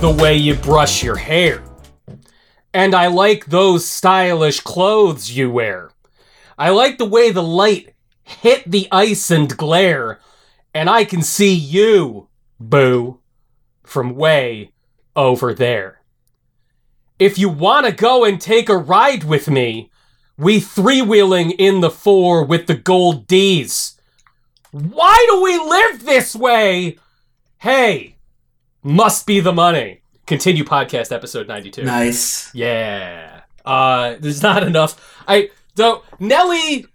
the way you brush your hair. And I like those stylish clothes you wear. I like the way the light hit the ice and glare, and I can see you, boo, from way over there. If you want to go and take a ride with me, we three wheeling in the four with the gold D's. Why do we live this way? Hey, must be the money. Continue podcast episode 92. Nice. Yeah. Uh there's not enough. I though Nelly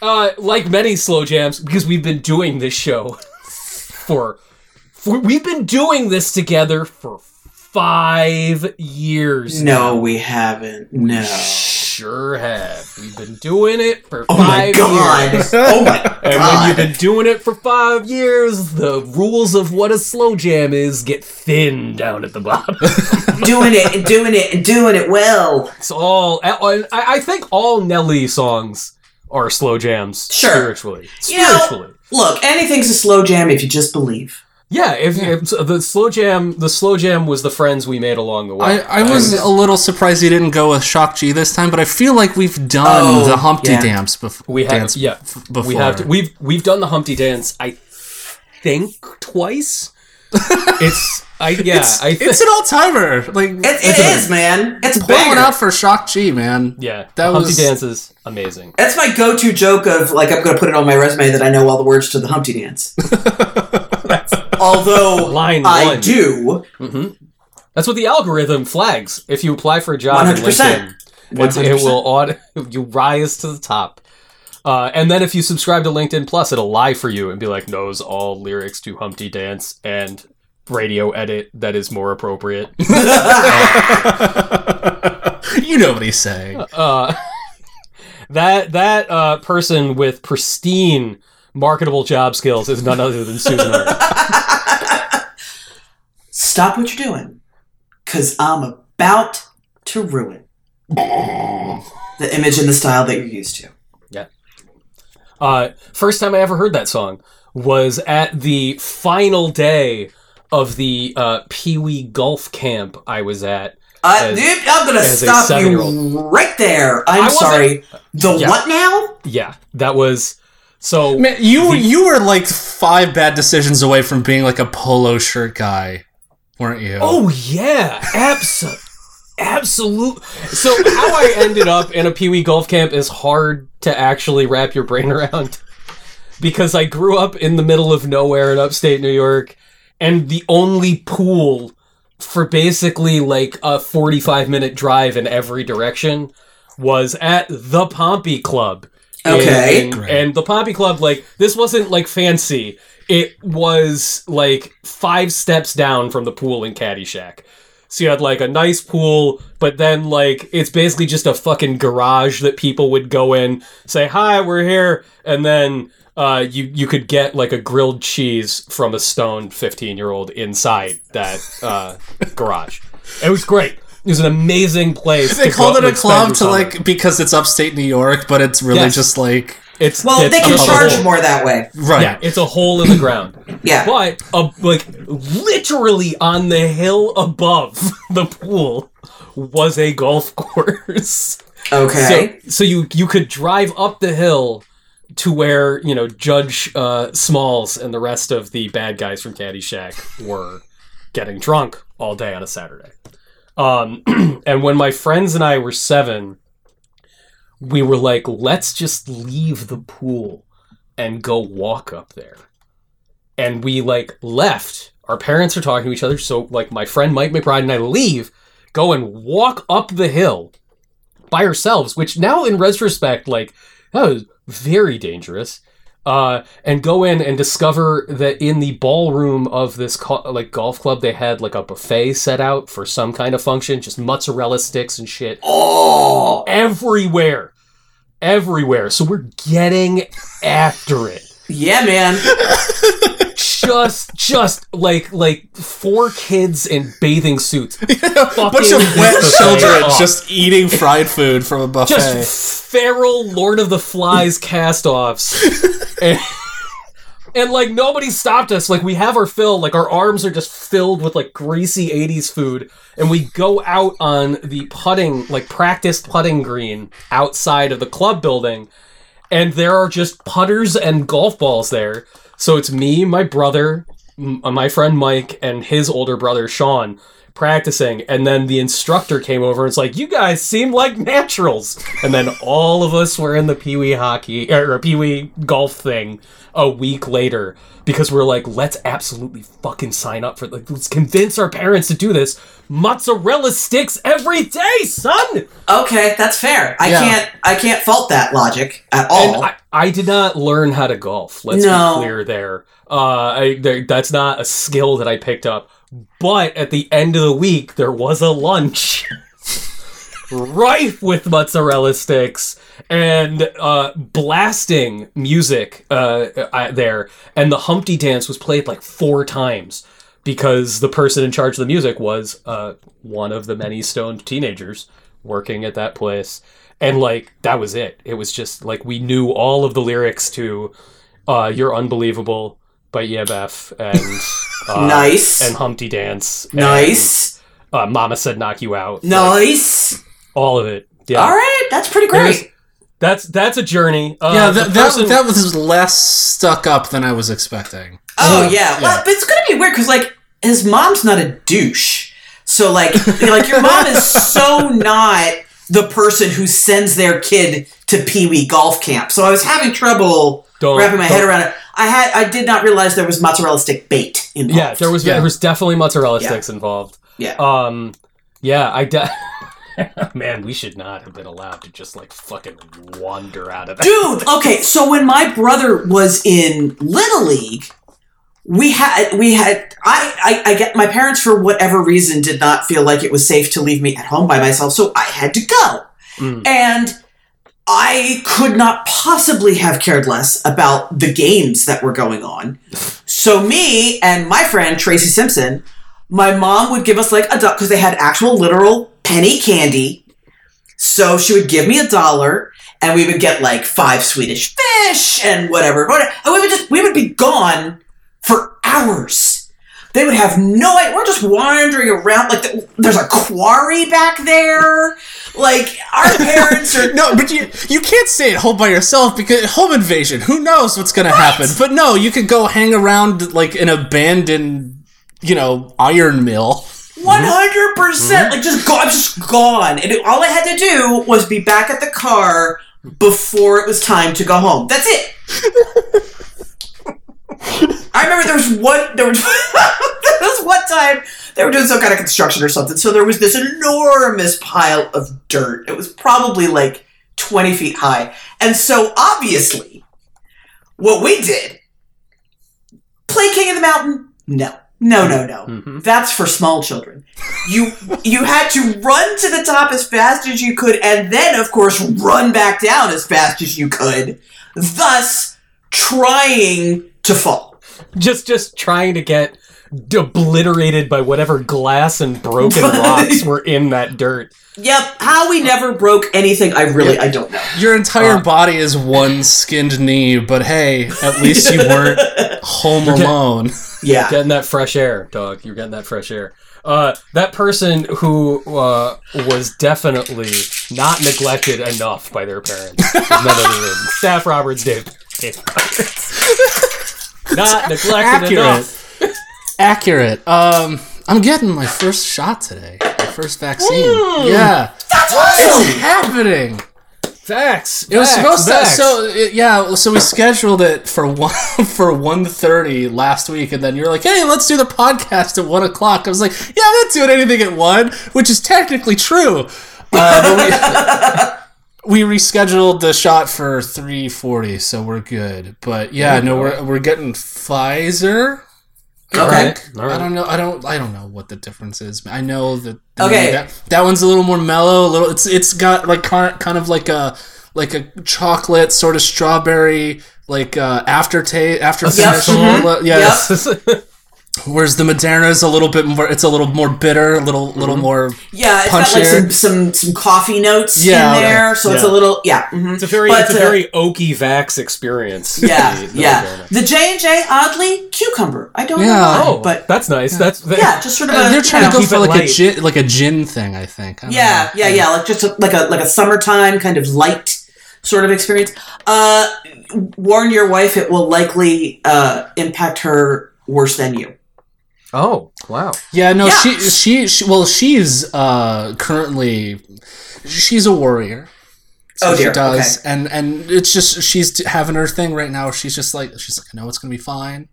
uh like many slow jams because we've been doing this show for, for we've been doing this together for 5 years. No, we haven't. No. Sure have. We've been doing it for Oh my 5 god. years. Oh my god. And when you've been doing it for five years, the rules of what a slow jam is get thin down at the bottom. doing it and doing it and doing it well. It's all. I, think all Nelly songs are slow jams Sure. spiritually. You know- Spiritually. Look, anything's a slow jam if you just believe. Yeah, if, if so the slow jam, the slow jam was the friends we made along the way. I, I was a little surprised he didn't go with Shock G this time, but I feel like we've done Oh, the Humpty yeah. dance before. we have, dance yeah, f- before. we have. To, we've we've done the Humpty dance. I think twice. it's I yeah. it's, I thi- it's an all timer. Like It, it is, man. It's a Pour one banger. out for Shock G, man. yeah. that Humpty was- dance is amazing. That's my go-to joke of like I'm going to put it on my resume that I know all the words to the Humpty Dance. Although Line I one. do, That's what the algorithm flags. If you apply for a job in 100%. LinkedIn, it's, it 100%. will aud- you rise to the top. Uh, and then if you subscribe to LinkedIn Plus, it'll lie for you and be like, knows all lyrics to Humpty Dance and radio edit that is more appropriate. you know what he's saying. uh, that that uh, person with pristine marketable job skills is none other than Susan Hart. Stop what you're doing, cause I'm about to ruin the image and the style that you're used to. Yeah. Uh, first time I ever heard that song was at the final day of the uh, Pee Wee Golf Camp I was at. Uh, As- dude, I'm gonna stop you right there. I'm sorry. The Yeah. what now? Yeah, that was so. Man, you you were like five bad decisions away from being like a polo shirt guy, weren't you? Oh yeah, absolutely. Absolute. So how I ended up in a Pee Wee golf camp is hard to actually wrap your brain around, because I grew up in the middle of nowhere in upstate New York, and the only pool for basically like a forty-five minute drive in every direction was at the Pompey Club. in- Okay. in- and the Pompey Club, like this wasn't like fancy. It was like five steps down from the pool in Caddyshack. So you had like a nice pool, but then like it's basically just a fucking garage that people would go in, say hi, we're here, and then uh, you you could get like a grilled cheese from a stoned fifteen year old inside that uh, garage. It was great. It was an amazing place. they called it a club to like because it's upstate New York, but it's really Yes. just like it's Well, it's they can charge hole. more that way. right. Yeah, it's a hole in the ground. Yeah. But uh, like literally on the hill above the pool was a golf course. Okay. So, so you you could drive up the hill to where you know Judge uh, Smalls and the rest of the bad guys from Caddyshack were getting drunk all day on a Saturday. Um, and when my friends and I were seven, we were like, let's just leave the pool and go walk up there. And we like left. Our parents are talking to each other, so like my friend Mike McBride and I leave, go and walk up the hill by ourselves, which now in retrospect, like that was very dangerous. Uh, and go in and discover that in the ballroom of this co- like golf club, they had like a buffet set out for some kind of function, just mozzarella sticks and shit Oh. everywhere, everywhere. So we're getting after it. Yeah, man. Just, just like like four kids in bathing suits. a bunch of wet children up. just eating fried food from a buffet. just feral Lord of the Flies cast-offs. and and like nobody stopped us. Like we have our fill, like our arms are just filled with like greasy 80s food. And we go out on the putting, like practice putting green outside of the club building. And there are just putters and golf balls there. So it's me, my brother, m- my friend Mike, and his older brother Sean practicing. And then the instructor came over and was like, You guys seem like naturals. And then all of us were in the Pee Wee hockey or Pee Wee golf thing a week later because we're like, let's absolutely fucking sign up for like let's convince our parents to do this. Mozzarella sticks every day, son. Okay, that's fair. I Yeah. can't. I can't fault that logic at all. I, I did not learn how to golf. Let's No. be clear there. Uh, I, there. That's not a skill that I picked up. But at the end of the week, there was a lunch rife with mozzarella sticks and uh, blasting music uh, there. And the Humpty Dance was played like four times because the person in charge of the music was uh, one of the many stoned teenagers working at that place. And like that was it. It was just like we knew all of the lyrics to uh, "You're Unbelievable" by EMF and uh, nice. and Humpty Dance. and, nice. uh, Mama said knock you out. Like, Nice. all of it. Yeah. All right, that's pretty There's- great. That's that's a journey. Uh, yeah, that, that, person- that was less stuck up than I was expecting. Oh yeah. yeah. Well, but it's gonna be weird because like his mom's not a douche. So like like your mom is so not the person who sends their kid to Pee Wee golf camp. So I was having trouble Don't- wrapping my head don't- around it. I had I did not realize there was mozzarella stick bait involved. Yeah, there was Yeah. there was definitely mozzarella Yeah. sticks involved. Yeah. Um, yeah, I de- man, we should not have been allowed to just like fucking wander out of that. Dude, okay, so when my brother was in Little League, we had we had I, I I get my parents for whatever reason did not feel like it was safe to leave me at home by myself, so I had to go. Mm. And I could not possibly have cared less about the games that were going on. So me and my friend Tracy Simpson, my mom would give us like a dollar because they had actual literal penny candy. So she would give me a dollar and we would get like five Swedish fish and whatever. whatever. And we would just we would be gone for hours. They would have no idea. We're just wandering around like the, there's a quarry back there. Like our parents are No, but you you can't stay at home by yourself because home invasion. Who knows what's gonna happen? But no, you could go hang around like an abandoned, you know, iron mill. One mm-hmm. hundred percent, like just go. I'm just gone, and it, all I had to do was be back at the car before it was time to go home. That's it. I remember there was one. There was there was one time they were doing some kind of construction or something. So there was this enormous pile of dirt. It was probably like twenty feet high, and so obviously, what we did play King of the Mountain. No, no, no, no. Mhm. That's for small children. You you had to run to the top as fast as you could, and then, of course, run back down as fast as you could, thus trying to fall. Just just trying to get obliterated by whatever glass and broken rocks were in that dirt. Yep. How we never broke anything, I really I don't know. Your entire Uh, body is one skinned knee, but hey, at least you weren't home alone. Yeah. Getting that fresh air, dog. You're getting that fresh air. Uh, that person who uh, was definitely not neglected enough by their parents. none other than Staff Roberts, Dave. Dave Roberts. Not neglected enough. Accurate. Accurate. Um, I'm getting my first shot today. My first vaccine. Yeah, That's it's happening. Facts. It was facts, supposed to. facts. So it, yeah, so we scheduled it for one for one thirty last week, and then you're like, "Hey, let's do the podcast at one o'clock." I was like, "Yeah, I'm not doing anything at one," which is technically true. Uh, but we, rescheduled the shot for three forty, so we're good. But yeah, no, we're we're getting Pfizer. I Okay. right. I don't know. I don't. I don't know what the difference is. I know that. Okay. That, that one's a little more mellow. A little. It's it's got like kind kind of like a like a chocolate sort of strawberry like uh, aftertaste after Yep. finish. Mhm. Yes. Whereas the Moderna is a little bit more. It's a little more bitter, a little little more. Yeah, it's got like some, some some coffee notes Yeah, in there, so it's a little yeah. mhm. It's a very, But, it's a uh, very oaky Vax experience. yeah, the- the yeah. Moderna. The J and J oddly cucumber. I don't Yeah. know why, Oh, but that's nice. That's that, yeah, just sort of Uh, a they're trying you to know, go for it like a gin, like a gin thing. I think. I don't Yeah, know. yeah, yeah. Like just a, like a like a summertime kind of light sort of experience. Uh, warn your wife; it will likely uh, impact her worse than you. Oh, wow. Yeah, no, Yeah. she, she she well, she's uh currently she's a warrior. So Oh, dear, she does, okay. and and it's just she's having her thing right now. She's just like she's like, I know it's gonna be fine.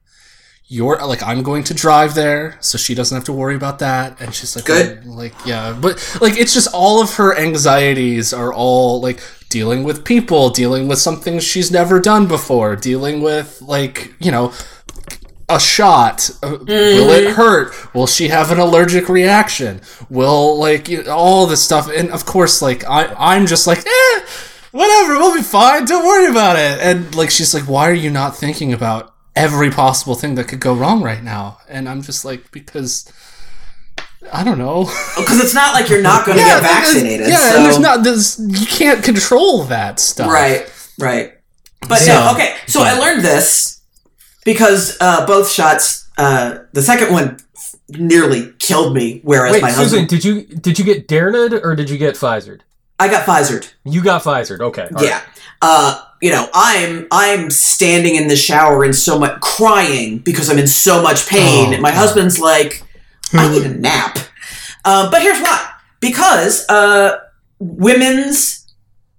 You're like I'm going to drive there, so she doesn't have to worry about that. And she's like, Good. Like yeah, but like it's just all of her anxieties are all like dealing with people, dealing with something she's never done before, dealing with like you know a shot. Uh, Will it hurt? Will she have an allergic reaction? Will like you know, all this stuff? And of course, like I, I'm just like, eh, whatever, we'll be fine. Don't worry about it. And like she's like, why are you not thinking about every possible thing that could go wrong right now? And I'm just like, because I don't know. Because it's not like you're not going to get vaccinated. Yeah, so. and there's not this. You can't control that stuff. Right, right. But Yeah. no, okay. So I learned this because uh, both shots. Uh, the second one nearly killed me, whereas Wait, my Susan, husband. did you did you get Darned or did you get Pfizered? I got Pfizered. You got Pfizered. Okay. all yeah. Uh, you know, I'm I'm standing in the shower in so much crying because I'm in so much pain. Oh, my God. husband's like, I need a nap. Uh, but here's why: because uh, women's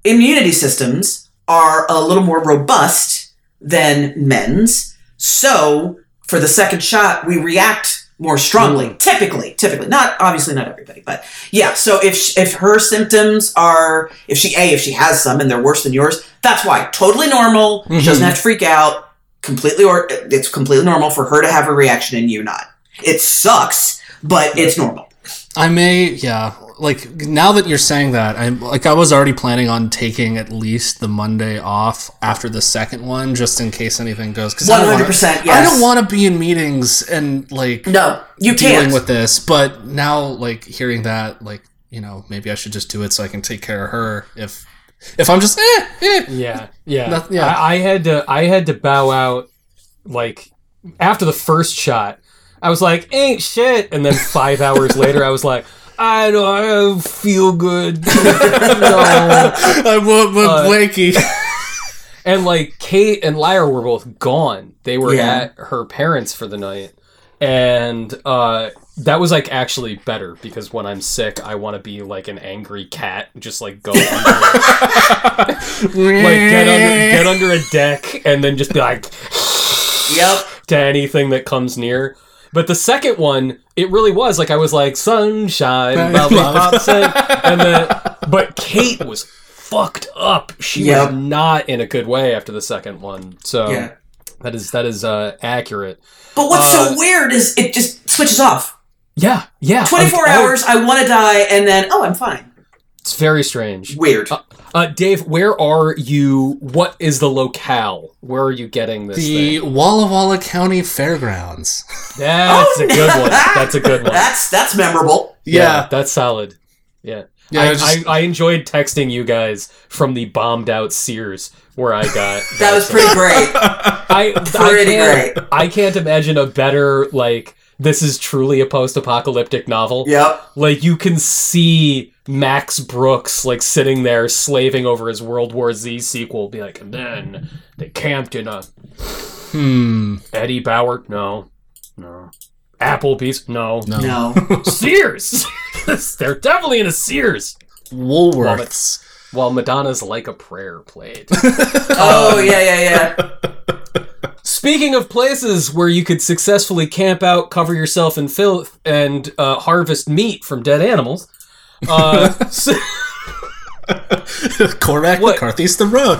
immunity systems are a little more robust than men's. So for the second shot, we react more strongly. Mm-hmm. Typically, typically, not obviously not everybody, but yeah. So if sh- if her symptoms are if she a if she has some and they're worse than yours, that's why totally normal. She mm-hmm. doesn't have to freak out. Completely or it's completely normal for her to have a reaction and you not. It sucks, but it's normal. I may, yeah. Like now that you're saying that, I'm like I was already planning on taking at least the Monday off after the second one, just in case anything goes. Because One hundred percent. I Yes. don't want to be in meetings and like No, you dealing can't. with this. But now, like hearing that, like you know, maybe I should just do it so I can take care of her. If if I'm just eh, eh. Yeah, yeah. Noth- yeah. I, I had to I had to bow out like after the first shot. I was like, ain't shit, and then five hours later, I was like, I don't I feel good. no. I'm, I'm Uh, blanky. And like Kate and Lyra were both gone. They were Yeah. at her parents for the night. And uh that was like actually better because when I'm sick, I want to be like an angry cat, just like go under, like get under get under a deck and then just be like Yep. to anything that comes near. But the second one, it really was like I was like sunshine, lollipop scent," and then but Kate was fucked up. She Yep. was not in a good way after the second one. So Yeah. that is that is uh, accurate. But what's Uh, so weird is it just switches off. Yeah, yeah. 24 I- I- hours, I want to die, and then, oh, I'm fine. It's very strange. Weird. Uh, Uh, Dave, where are you? What is the locale? Where are you getting this the thing? Walla Walla County Fairgrounds. That's a good one. Oh! That's a good one. That's that's memorable. Yeah, that's solid. Yeah. Yeah, I, just- I, I enjoyed texting you guys from the bombed out Sears where I got. That was pretty great. I, pretty I can't, great. I can't imagine a better like. This is truly a post-apocalyptic novel. Yep. Like you can see Max Brooks like sitting there slaving over his World War Z sequel, be like, and then they camped in a hmm. Eddie Bauer. No, no. Applebee's. No. No. No. Sears. They're definitely in a Sears. Woolworths. While Madonna's "Like a Prayer" played. oh yeah, yeah, yeah. Speaking of places where you could successfully camp out, cover yourself in filth, and uh, harvest meat from dead animals, uh, s- Cormac What? McCarthy's the road.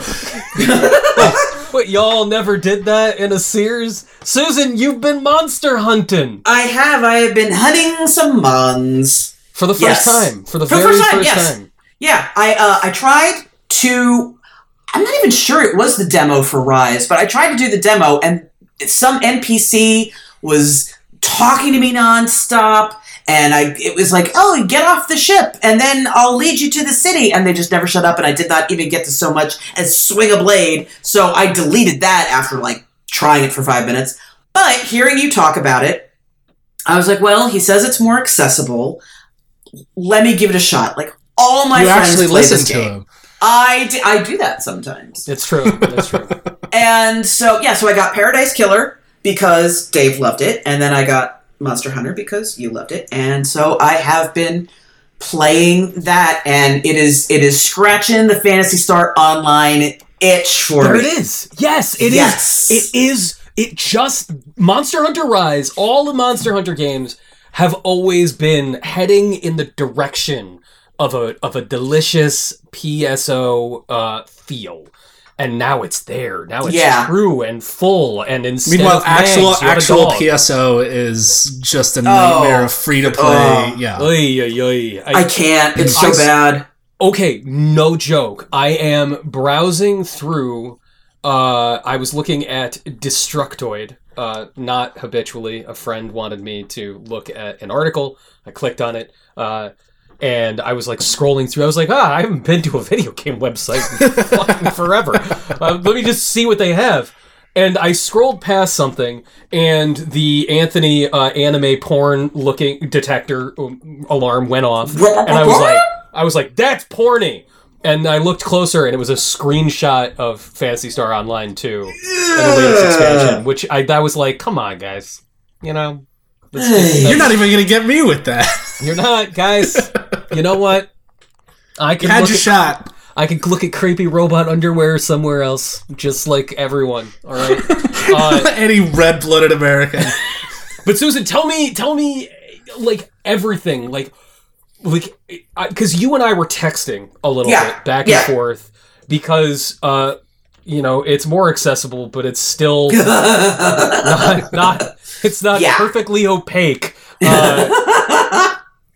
but y'all never did that in a Sears? Susan, you've been monster hunting I have. I have been hunting some mons. for the first Yes. time. For the For the very first time, first yes. time. Yeah, I uh, I tried to. I'm not even sure it was the demo for Rise, but I tried to do the demo, and some NPC was talking to me nonstop. And I, it was like, oh, get off the ship, and then I'll lead you to the city. And they just never shut up, and I did not even get to so much as swing a blade. So I deleted that after like trying it for five minutes. But hearing you talk about it, I was like, well, he says it's more accessible. Let me give it a shot. Like all my you friends actually play listen this to game. him. I d- I do that sometimes. It's true. It's true. And so yeah, so I got Paradise Killer because Dave loved it, and then I got Monster Hunter because you loved it, and so I have been playing that, and it is it is scratching the Phantasy Star Online itch for there me. it is. Yes, it is. Yes. It is. It just Monster Hunter Rise. All the Monster Hunter games have always been heading in the direction of a of a delicious PSO uh, feel. And now it's there. Now it's Yeah. true and full. And instead Meanwhile, of actual Mags, you have a actual dog. PSO is just a nightmare of free to play. Oh. yeah. Oy, oy, oy. I can't. It's so bad. okay no joke i am browsing through uh i was looking at destructoid uh not habitually a friend wanted me to look at an article i clicked on it uh and I was like scrolling through. I was like, ah, I haven't been to a video game website in fucking forever. Uh, let me just see what they have. And I scrolled past something, and the Anthony uh, anime porn looking detector um, alarm went off, and I was like, I was like, that's porny. And I looked closer, and it was a screenshot of Phantasy Star Online 2 and the latest expansion, which I that was like, come on, guys, you know, let's You're not even gonna get me with that. you're not, guys. You know what? I You can had look your at, shot. I can look at creepy robot underwear somewhere else, just like everyone. All right. Uh, Any red-blooded American. But Susan, tell me, tell me, like everything, like, like, because you and I were texting a little Yeah, bit back yeah. and forth because, uh, you know, it's more accessible, but it's still not, not it's not Yeah. perfectly opaque. Uh,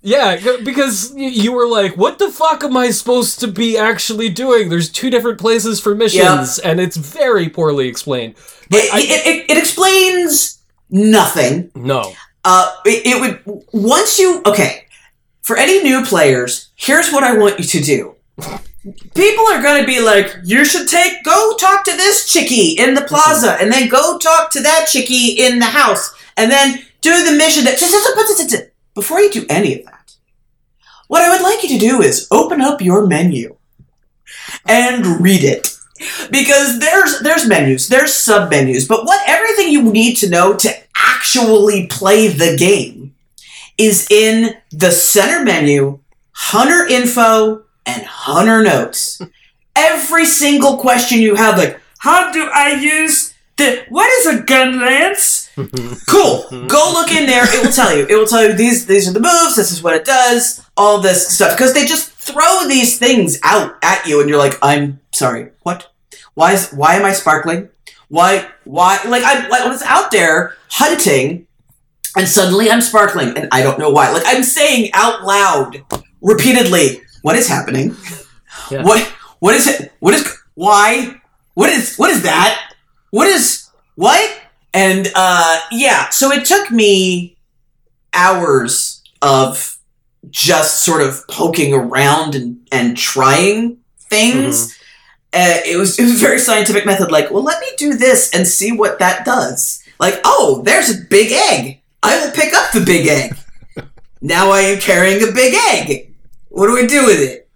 yeah, because you were like, "What the fuck am I supposed to be actually doing?" There's two different places for missions, and it's very poorly explained. But it, I, it, it, it explains nothing. no, Uh, it, it would once you okay. For any new players, here's what I want you to do. People are going to be like, you should take go talk to this chickie in the plaza, and then go talk to that chickie in the house, and then do the mission. That before you do any of that, what I would like you to do is open up your menu and read it because there's there's menus, there's sub menus, but what everything you need to know to actually play the game is in the center menu, hunter info and hunter notes. Every single question you have, like, how do I use the what is a gun lance? Cool. Go look in there. It will tell you. It will tell you these these are the moves. This is what it does. All this stuff because they just throw these things out at you, and you're like, I'm sorry. What? Why is why am I sparkling? Why why like I like I was out there hunting, and suddenly I'm sparkling, and I don't know why. Like I'm saying out loud repeatedly, what is happening? Yeah. What what is it? What is why? What is what is that? What is what? And uh yeah, so it took me hours of just sort of poking around and and trying things. Uh, it was it was a very scientific method. Like, well, let me do this and see what that does. Like, oh, there's a big egg. I will pick up the big egg. now I am carrying a big egg. What do I do with it?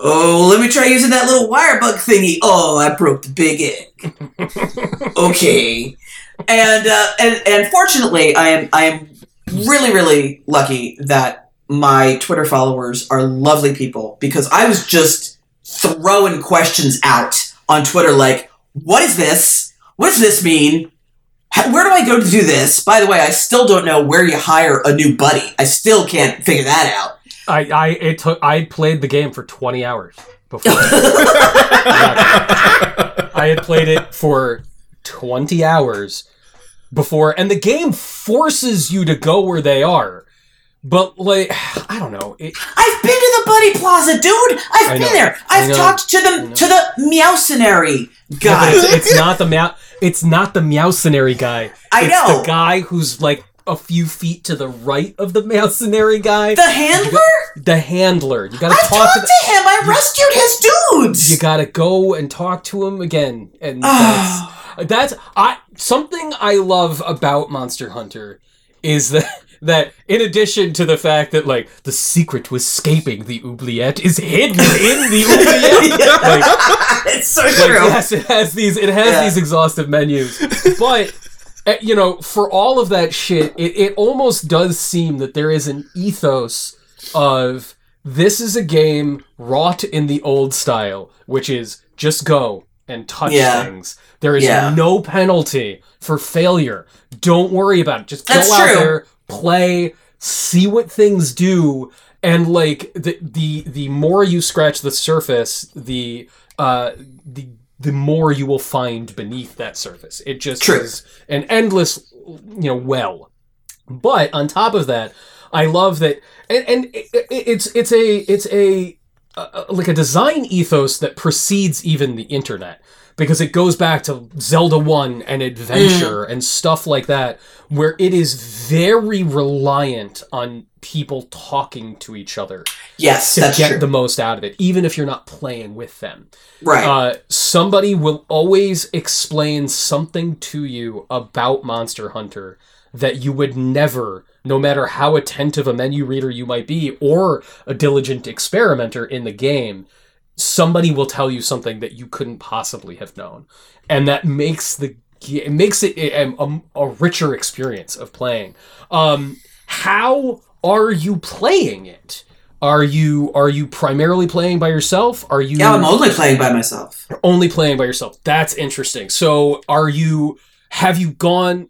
Oh, let me try using that little wire bug thingy. Oh, I broke the big egg. okay, and uh, and and fortunately, I am I am really really lucky that my Twitter followers are lovely people because I was just throwing questions out on Twitter like, "What is this? What does this mean? How- Where do I go to do this?" By the way, I still don't know where you hire a new buddy. I still can't figure that out. I, I it took I played the game for 20 hours before. I had played it for 20 hours before and the game forces you to go where they are. But like I don't know. It, I've been to the Buddy Plaza, dude. I've I been know. there. I've talked to the to the Meowcenary guy. it's, it's not the meow. It's not the meowcenary guy. I it's know. the guy who's like a few feet to the right of the mercenary guy. The handler? The handler. You gotta I've talk talked to. to him. I rescued his dudes. You gotta go and talk to him again, and that's that's I something I love about Monster Hunter is that that in addition to the fact that like the secret to escaping the oubliette is hidden in the oubliette. Like, it's so like, true. yes, it has these it has Yeah. these exhaustive menus, but. Uh, You know, for all of that shit, it, it almost does seem that there is an ethos of this is a game wrought in the old style, which is just go and touch Yeah. things. There is Yeah. no penalty for failure. Don't worry about it. Just go That's out true. there, play, see what things do, and like the the the more you scratch the surface, the uh the the more you will find beneath that surface. It just True. is an endless you know well. But on top of that, I love that, and, and it, it- it's it's a it's a uh, like a design ethos that precedes even the internet because it goes back to Zelda One and adventure and stuff like that, where it is very reliant on people talking to each other yes, to that's get true. the most out of it, even if you're not playing with them. right. Uh, somebody will always explain something to you about Monster Hunter that you would never, no matter how attentive a menu reader you might be or a diligent experimenter in the game, somebody will tell you something that you couldn't possibly have known, and that makes the it makes it a, a, a richer experience of playing. Um, how are you playing it? Are you are you primarily playing by yourself? Are you yeah, I'm only playing by myself. only playing by yourself. That's interesting. So, are you? Have you gone?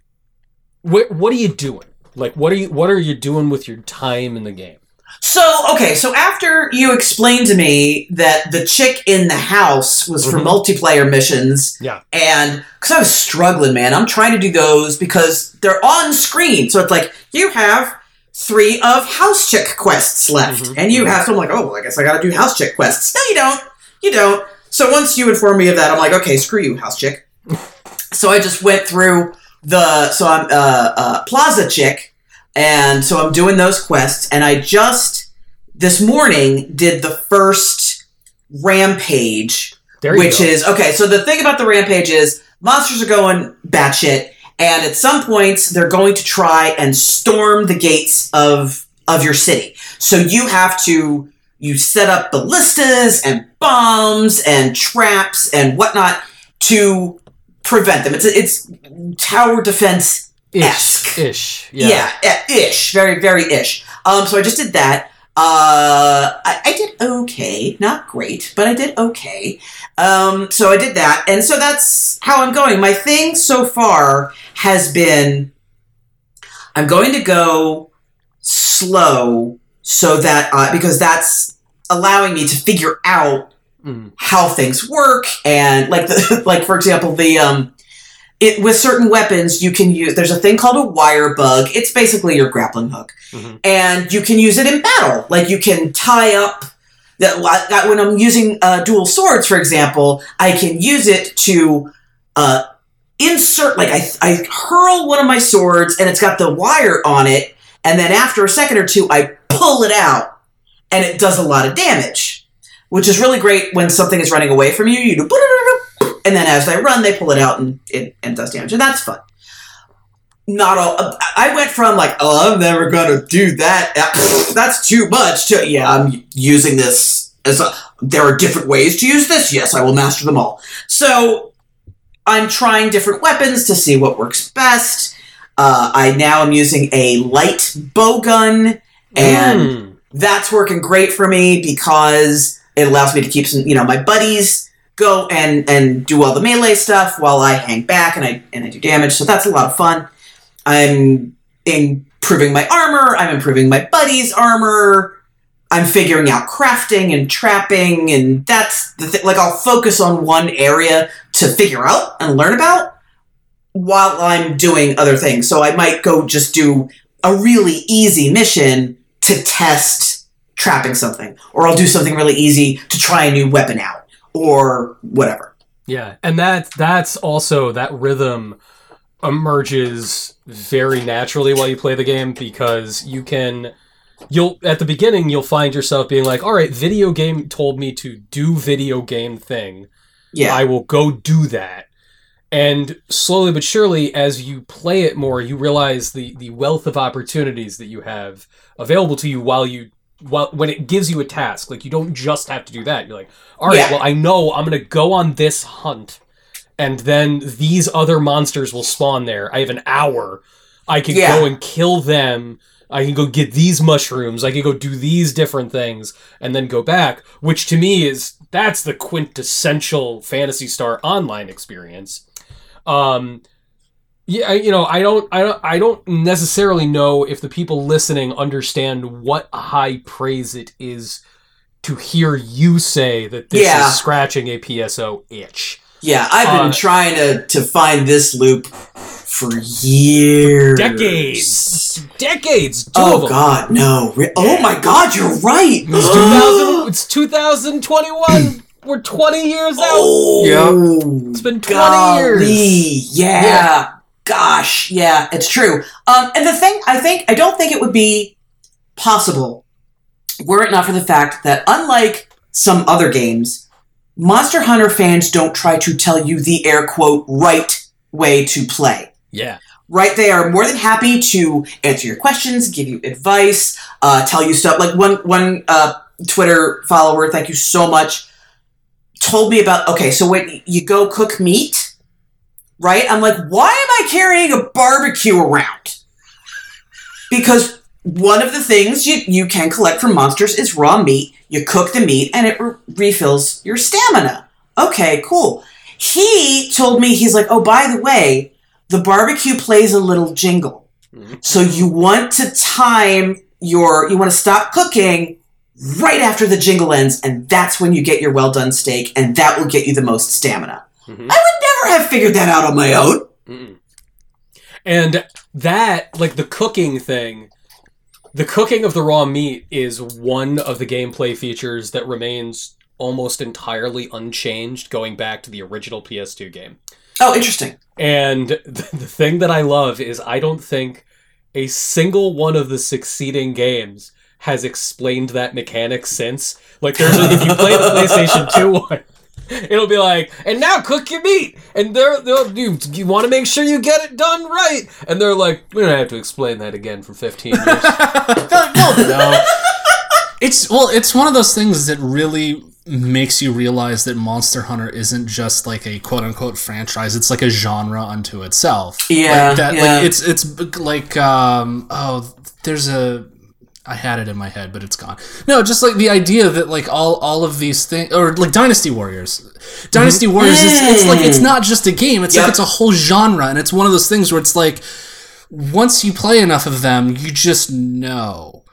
What What are you doing? Like, what are you? What are you doing with your time in the game? So, okay, so after you explained to me that the chick in the house was for Mhm. multiplayer missions, Yeah. and because I was struggling, man, I'm trying to do those because they're on screen. So it's like, you have three of house chick quests left, Mhm. and you have, so I'm like, oh, well, I guess I gotta do house chick quests. No, you don't. You don't. So once you inform me of that, I'm like, okay, screw you, house chick. so I just went through the, so I'm uh, uh, Plaza chick, and so I'm doing those quests, and I just this morning did the first rampage, There you which go. is okay. So the thing about the rampage is monsters are going batshit, and at some points they're going to try and storm the gates of of your city. So you have to you set up ballistas and bombs and traps and whatnot to prevent them. It's it's tower defense. Ish, ish. Yeah. Yeah. ish. Very, very ish. Um, so I just did that. Uh, I, I did okay, not great, but I did okay. Um, so I did that, and so that's how I'm going. My thing so far has been, I'm going to go slow, so that uh, because that's allowing me to figure out Mm. how things work and like the like for example the um it with certain weapons you can use there's a thing called a wire bug it's basically your grappling hook Mhm. and you can use it in battle like you can tie up that that when i'm using uh, dual swords for example i can use it to uh insert like I, I hurl one of my swords and it's got the wire on it and then after a second or two i pull it out and it does a lot of damage which is really great when something is running away from you. You do, and then as they run, they pull it out and it and does damage, and that's fun. Not all. uh, I went from like, oh, I'm never gonna do that. Uh, That's too much. To yeah, I'm using this as a. There are different ways to use this. Yes, I will master them all. So I'm trying different weapons to see what works best. Uh, I now am using a light bow gun, and Mm. that's working great for me because it allows me to keep some you know my buddies go and and do all the melee stuff while I hang back and I and I do damage. So that's a lot of fun. I'm improving my armor. I'm improving my buddy's armor. I'm figuring out crafting and trapping and that's the thing like I'll focus on one area to figure out and learn about while I'm doing other things. So I might go just do a really easy mission to test trapping something, or I'll do something really easy to try a new weapon out, or whatever. Yeah, and that that's also that rhythm emerges very naturally while you play the game because you can you'll at the beginning you'll find yourself being like all right video game told me to do video game thing Yeah. I will go do that. And slowly but surely, as you play it more, you realize the the wealth of opportunities that you have available to you while you while when it gives you a task. Like you don't just have to do that. You're like, all right, Yeah. well, I know I'm gonna go on this hunt, and then these other monsters will spawn there. I have an hour. I can Yeah. go and kill them. I can go get these mushrooms. I can go do these different things and then go back, which to me is that's the quintessential Phantasy Star online experience. Um yeah, I- you know, I don't I don't I don't necessarily know if the people listening understand what high praise it is to hear you say that this Yeah. is scratching a PSO itch. yeah, I've been Uh, trying to to find this loop for years. Decades. Decades. Two of Oh them. God, no! Oh my God, you're right. It's 2000, it's 2021. We're 20 years out. Oh, It's been 20 golly. years. Yeah. Yeah. Gosh, yeah, it's true. Um, and the thing, I think, I don't think it would be possible were it not for the fact that, unlike some other games, Monster Hunter fans don't try to tell you the air quote right way to play. Yeah. Right, they are more than happy to answer your questions, give you advice, uh, tell you stuff. Like one one uh, Twitter follower, thank you so much, told me about. Okay, so when you go cook meat, right? I'm like, why am I carrying a barbecue around? Because one of the things you you can collect from monsters is raw meat. You cook the meat, and it re- refills your stamina. Okay, cool. He told me he's like, oh, by the way, the barbecue plays a little jingle. So you want to time your, you want to stop cooking right after the jingle ends, and that's when you get your well done steak, and that will get you the most stamina. Mhm. I would never have figured that out on my own. Mm-mm. And that, like the cooking thing, the cooking of the raw meat is one of the gameplay features that remains almost entirely unchanged going back to the original PS2 game. Oh, interesting. And the, the thing that I love is I don't think a single one of the succeeding games has explained that mechanic since. Like, there's a, if you play the PlayStation 2 one, it'll be like, and now cook your meat. And they're, they'll you, you want to make sure you get it done right. And they're like, we don't have to explain that again for 15 years. no, no. It's well, it's one of those things that really makes you realize that Monster Hunter isn't just like a quote unquote franchise. It's like a genre unto itself. Yeah, like that, yeah. Like it's it's like um oh, there's a. I had it in my head, but it's gone. No, just like the idea that like all all of these things, or like Dynasty Warriors, Dynasty mm-hmm. Warriors, it's, it's like it's mm. not just a game. It's Yep. like it's a whole genre, and it's one of those things where it's like once you play enough of them, you just know.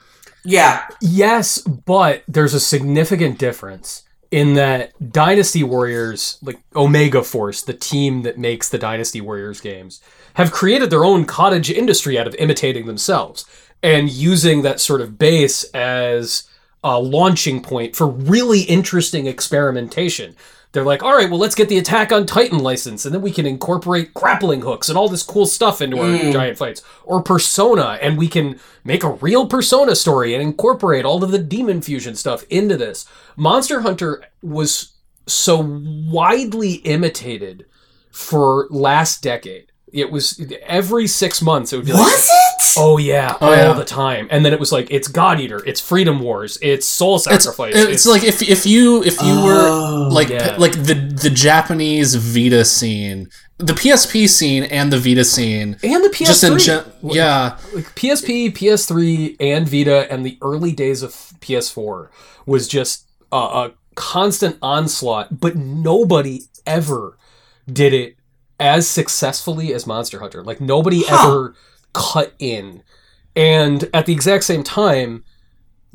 Yeah. Yes, but there's a significant difference in that Dynasty Warriors, like Omega Force, the team that makes the Dynasty Warriors games, have created their own cottage industry out of imitating themselves and using that sort of base as a launching point for really interesting experimentation. They're like, all right, well, let's get the Attack on Titan license, and then we can incorporate grappling hooks and all this cool stuff into our hmm. giant fights. Or Persona, and we can make a real Persona story and incorporate all of the demon fusion stuff into this. Monster Hunter was so widely imitated for last decade. It was every six months. It would be like, Was it? Oh yeah, Oh, all yeah. the time. And then it was like it's God Eater, it's Freedom Wars, it's Soul It's, Sacrifice. it's, like if if you if you Oh, were like yeah. like the the Japanese Vita scene, the PSP scene and the Vita scene, and the PS3. just in gen- yeah, like PSP, PS3, and Vita, and the early days of PS4 was just a, a constant onslaught. But nobody ever did it as successfully as Monster Hunter. Like nobody Huh. ever cut in. And at the exact same time,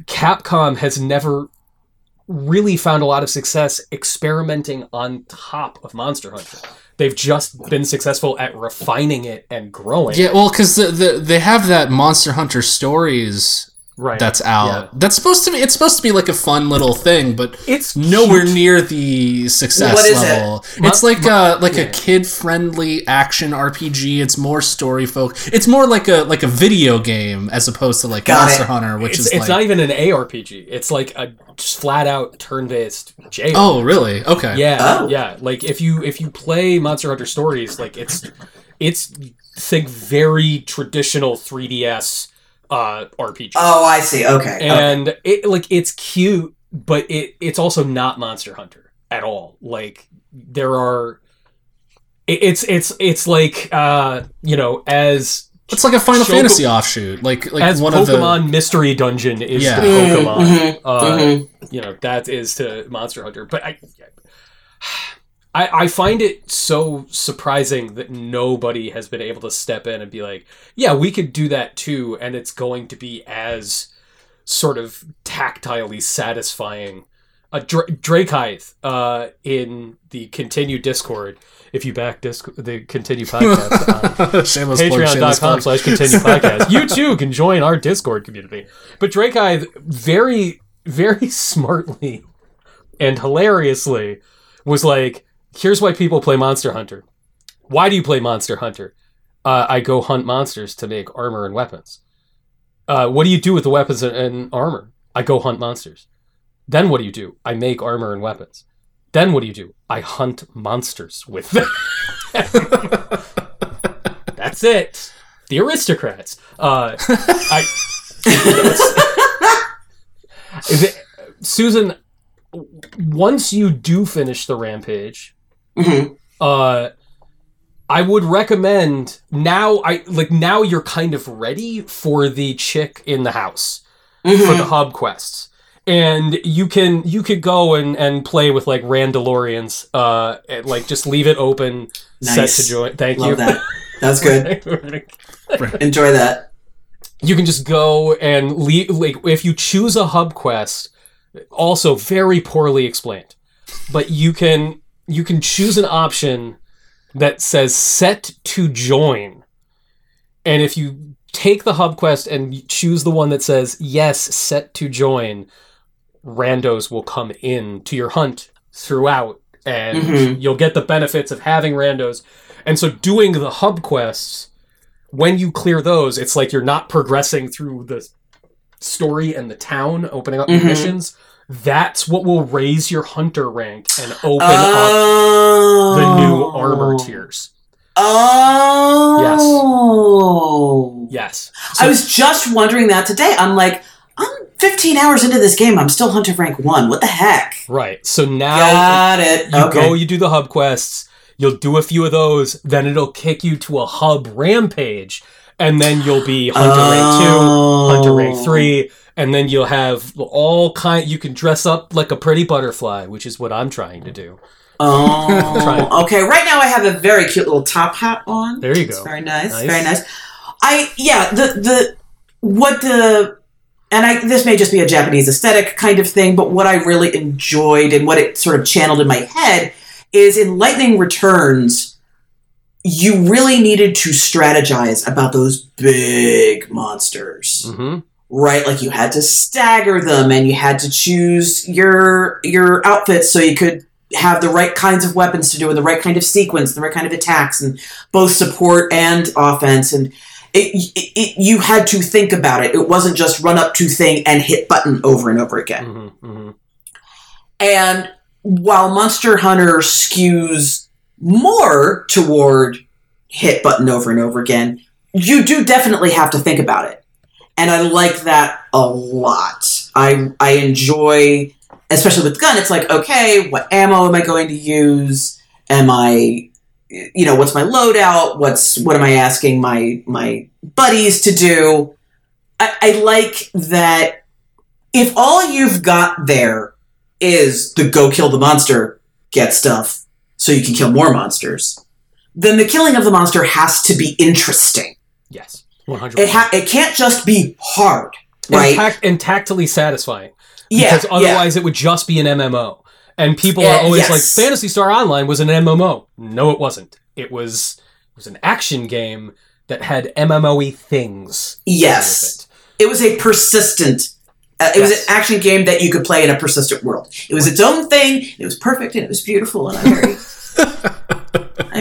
Capcom has never really found a lot of success experimenting on top of Monster Hunter. They've just been successful at refining it and growing. yeah. Well, because the, the they have that Monster Hunter Stories right. that's out. Yeah. That's supposed to be. It's supposed to be like a fun little thing, but It's nowhere cute. near the success What is it? level. My- it's like uh, a like yeah. a kid friendly action RPG. It's more story folk. It's more like a like a video game as opposed to like Got Monster it. Hunter, which It's, is it's like not even an ARPG. It's like a just flat out turn based JRPG. oh really okay Yeah, Oh. yeah. Like if you if you play Monster Hunter Stories, like it's it's think very traditional 3DS uh RPG. Oh, I see. Okay. okay. and it like it's cute, but it it's also not Monster Hunter at all. Like there are it, it's it's it's like uh you know as It's like a Final Show- Fantasy offshoot, like like as one Pokemon of Mystery Dungeon is Yeah. to Mm, Pokemon. mhm, uh, mhm. you know that is to monster hunter but i I, I find it so surprising that nobody has been able to step in and be like, yeah, we could do that too, and it's going to be as sort of tactilely satisfying. Uh, Dra- Drakehythe, uh, in the continue Discord, if you back Disc- the continue podcast on shameless patreon.com slash continue podcast you too can join our discord community but drake i very very smartly and hilariously was like here's why people play monster hunter. Why do you play monster hunter? Uh, i go hunt monsters to make armor and weapons. Uh, what do you do with the weapons and, and armor? I go hunt monsters. Then what do you do? I make armor and weapons. Then what do you do? I hunt monsters with them. That's it. The aristocrats. Uh, I. Susan, once you do finish the rampage, Mhm. uh, I would recommend now. I like now you're kind of ready for the chick in the house for Mhm. the hub quests. And you can you could go and, and play with like Randalorians, uh, and, like just leave it open, Nice. set to join. Thank Love you. that. That's good. Enjoy that. you can just go and leave like if you choose a hub quest also very poorly explained but you can you can choose an option that says set to join and if you take the hub quest and choose the one that says yes set to join randos will come in to your hunt throughout and Mhm. you'll get the benefits of having randos and so doing the hub quests when you clear those, it's like you're not progressing through the story and the town, opening up Mhm. missions. That's what will raise your hunter rank and open up Oh. the new armor oh. tiers. Oh. Yes. yes. I was just wondering that today. I'm like, I'm 15 hours into this game. I'm still Hunter rank one. What the heck? right. So now Got it. you okay. go, you do the hub quests, you'll do a few of those, then it'll kick you to a hub rampage, and then you'll be hunter rank two, oh. Hunter Oh. three, and then you'll have all kind. You can dress up like a pretty butterfly, which is what I'm trying to do. Oh, okay. Right now, I have a very cute little top hat on. There you It's go. very nice, Nice. Very nice. I yeah. The the what the and I this may just be a Japanese aesthetic kind of thing, but what I really enjoyed and what it sort of channeled in my head is in Lightning Returns. You really needed to strategize about those big monsters Mm-hmm. right like you had to stagger them and you had to choose your your outfits so you could have the right kinds of weapons to do and the right kind of sequence the right kind of attacks and both support and offense and it, it, it you had to think about it it wasn't just run up to thing and hit button over and over again Mm-hmm. Mm-hmm. and while Monster Hunter skews more toward hit button over and over again, you do definitely have to think about it. And I like that a lot. I I enjoy especially with gun, it's like, okay, what ammo am I going to use? Am I you know, what's my loadout? What's what am I asking my my buddies to do? I, I like that if all you've got there is the go kill the monster, get stuff, so you can kill more monsters, then the killing of the monster has to be interesting. Yes. One hundred. It ha- it can't just be hard, right? And, tact- and tactily satifying. yeah, Because otherwise, it would just be an MMO. And people Yeah, are always yes. like, Phantasy Star Online was an MMO. No, it wasn't. It was it was an action game that had MMO-y things. yes. with it was a persistent. Uh, it was an action game that you could play in a persistent world. It was its own thing. It was perfect and it was beautiful, and I very,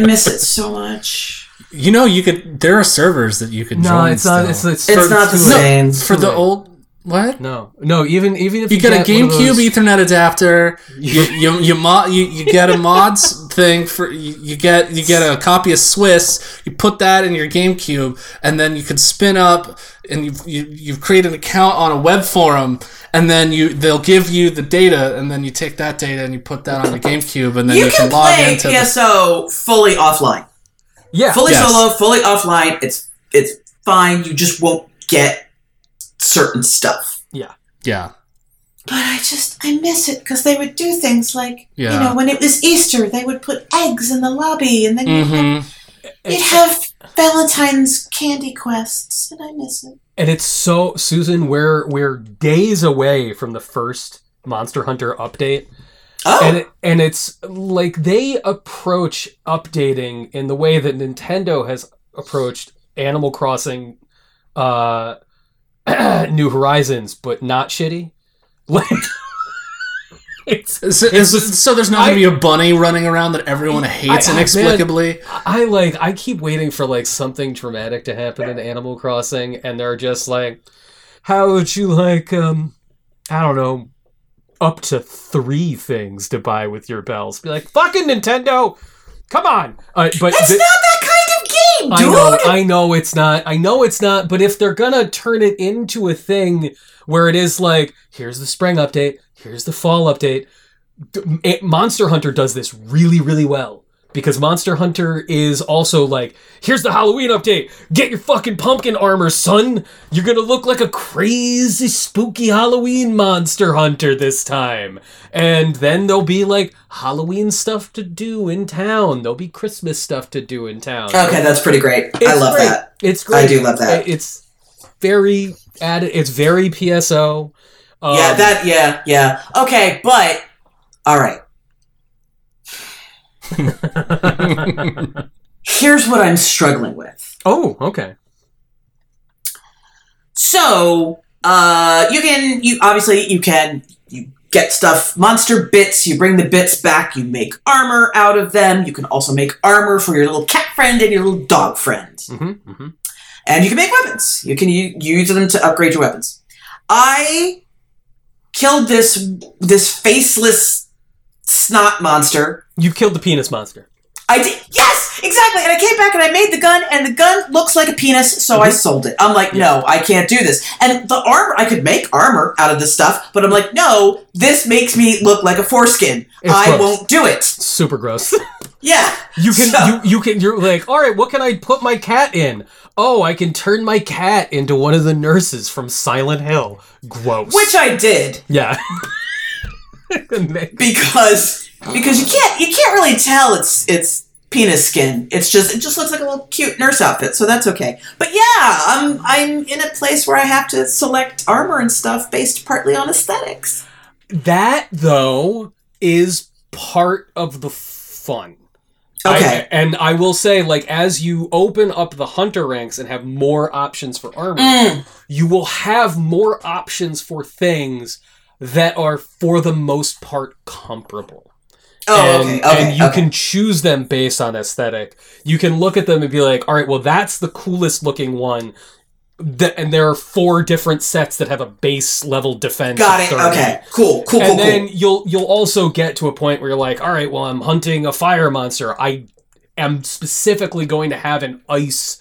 I miss it so much. You know, you could. There are servers that you could No, join. it's not. still. It's, it's, It's for- not the too late. same. for the late. old. What? No, no. Even even if You get a GameCube those- Ethernet adapter. You you you, mod, you you get a mods thing for you, you get you get a copy of Swiss. You put that in your GameCube, and then you can spin up and you you you create an account on a web forum, and then you they'll give you the data, and then you take that data and you put that on the GameCube, and then you, You can log play into. the, PSO fully offline, Yeah, fully Yes. solo, fully offline. It's it's fine. You just won't get certain stuff. yeah. yeah, But I just I miss it because they would do things like Yeah. you know when it was Easter they would put eggs in the lobby and then you'd, have, you'd have Valentine's candy quests and I miss it. And it's so Susan, we're we're days away from the first Monster Hunter update. Oh, And it, and it's like they approach updating in the way that Nintendo has approached Animal Crossing uh New Horizons, but not shitty. Like it's So, It's so, so there's not I- gonna be a bunny running around that everyone hates I- I- inexplicably. I like I keep waiting for like something dramatic to happen in Animal Crossing and they're just like how would you like um I don't know up to 3 things to buy with your bells. Be like fucking Nintendo. Come on. Uh, but that's the- not that game, I know I know it's not. I know it's not, but if they're going to turn it into a thing where it is like here's the spring update, here's the fall update, Monster Hunter does this really, really well because Monster Hunter is also like, here's the Halloween update. Get your fucking pumpkin armor, son. You're gonna look like a crazy, spooky Halloween Monster Hunter this time. And then there'll be like Halloween stuff to do in town. There'll be Christmas stuff to do in town. Okay, that's pretty great. I love great. that. It's great. I do love that. It's very added. It's very PSO. Um, yeah, that yeah, yeah. Okay, but all right. Here's what I'm struggling with. Oh, okay. So, uh, you can you obviously you can you get stuff monster bits. You bring the bits back. You make armor out of them. You can also make armor for your little cat friend and your little dog friend. hmm hmm and you can make weapons. You can u- use them to upgrade your weapons. I killed this this faceless snot monster. You killed the penis monster. I did yes, exactly. And I came back and I made the gun, and the gun looks like a penis, so I Mhm. sold it. I'm like, no, I can't do this. And the armor, I could make armor out of this stuff, but I'm like, no, this makes me look like a foreskin. It's I gross. won't do it. Super gross. Yeah, You can So- you you can you're like, all right, what can I put my cat in? Oh, I can turn my cat into one of the nurses from Silent Hill. Gross. which I did. yeah. because because you can't you can't really tell it's it's penis skin. It's just it just looks like a little cute nurse outfit, so that's okay. But yeah, I'm I'm in a place where I have to select armor and stuff based partly on aesthetics. that though is part of the fun. Okay. I- and I will say, like, as you open up the hunter ranks and have more options for armor, Mm, you will have more options for things that are, for the most part, comparable. oh, and, okay, okay. and you okay. can choose them based on aesthetic. You can look at them and be like, all right, well, that's the coolest looking one. Th- and there are four different sets that have a base level defense. Got it. 30. Okay. Cool. Cool. and Cool. then cool. you'll you'll also get to a point where you're like, all right, well, I'm hunting a fire monster. I am specifically going to have an ice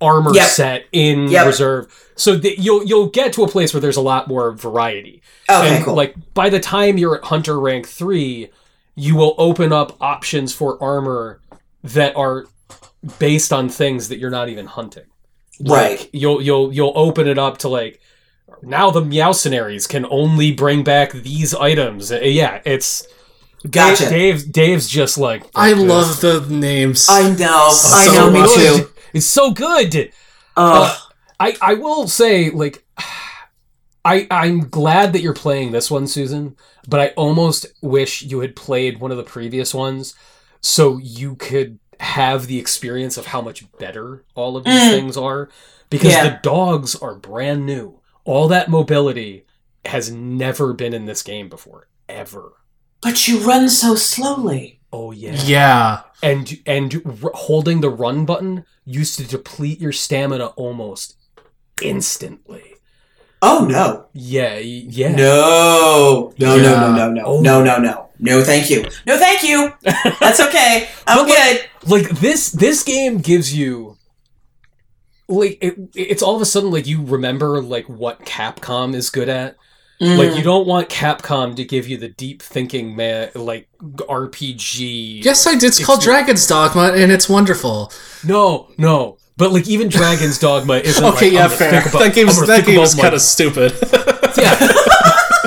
armor Yep. set in Yep. reserve, so that you'll you'll get to a place where there's a lot more variety. Okay. and cool. like by the time you're at hunter rank three, you will open up options for armor that are based on things that you're not even hunting. right. Like, you'll you'll you'll open it up to like now the Meowcenaries can only bring back these items. Uh, Yeah, it's Gotcha. Dave, Dave's Dave's just like I "Fuck love the names. I know. I So know. Me much. too. It's so good. Ugh. I I will say like I I'm glad that you're playing this one, Susan, but I almost wish you had played one of the previous ones so you could have the experience of how much better all of these Mm. things are because Yeah. the dogs are brand new. all that mobility has never been in this game before, ever. But you run so slowly. Oh yeah. Yeah. And and r- holding the run button used to deplete your stamina almost instantly. Oh no. Yeah, yeah. No. No, no, Yeah. no, no, no. Oh. No, no, no. No, thank you. No, thank you. That's okay. I'm But, like, good. like this this game gives you like it, it's all of a sudden like you remember like what Capcom is good at. Mm. Like you don't want Capcom to give you the deep thinking man like RPG. Yes, I did. It's called It's- Dragon's Dogma, and it's wonderful. No, no. But like even Dragon's Dogma isn't Okay, like, yeah, fair. about- that game's that game was kind of stupid. yeah.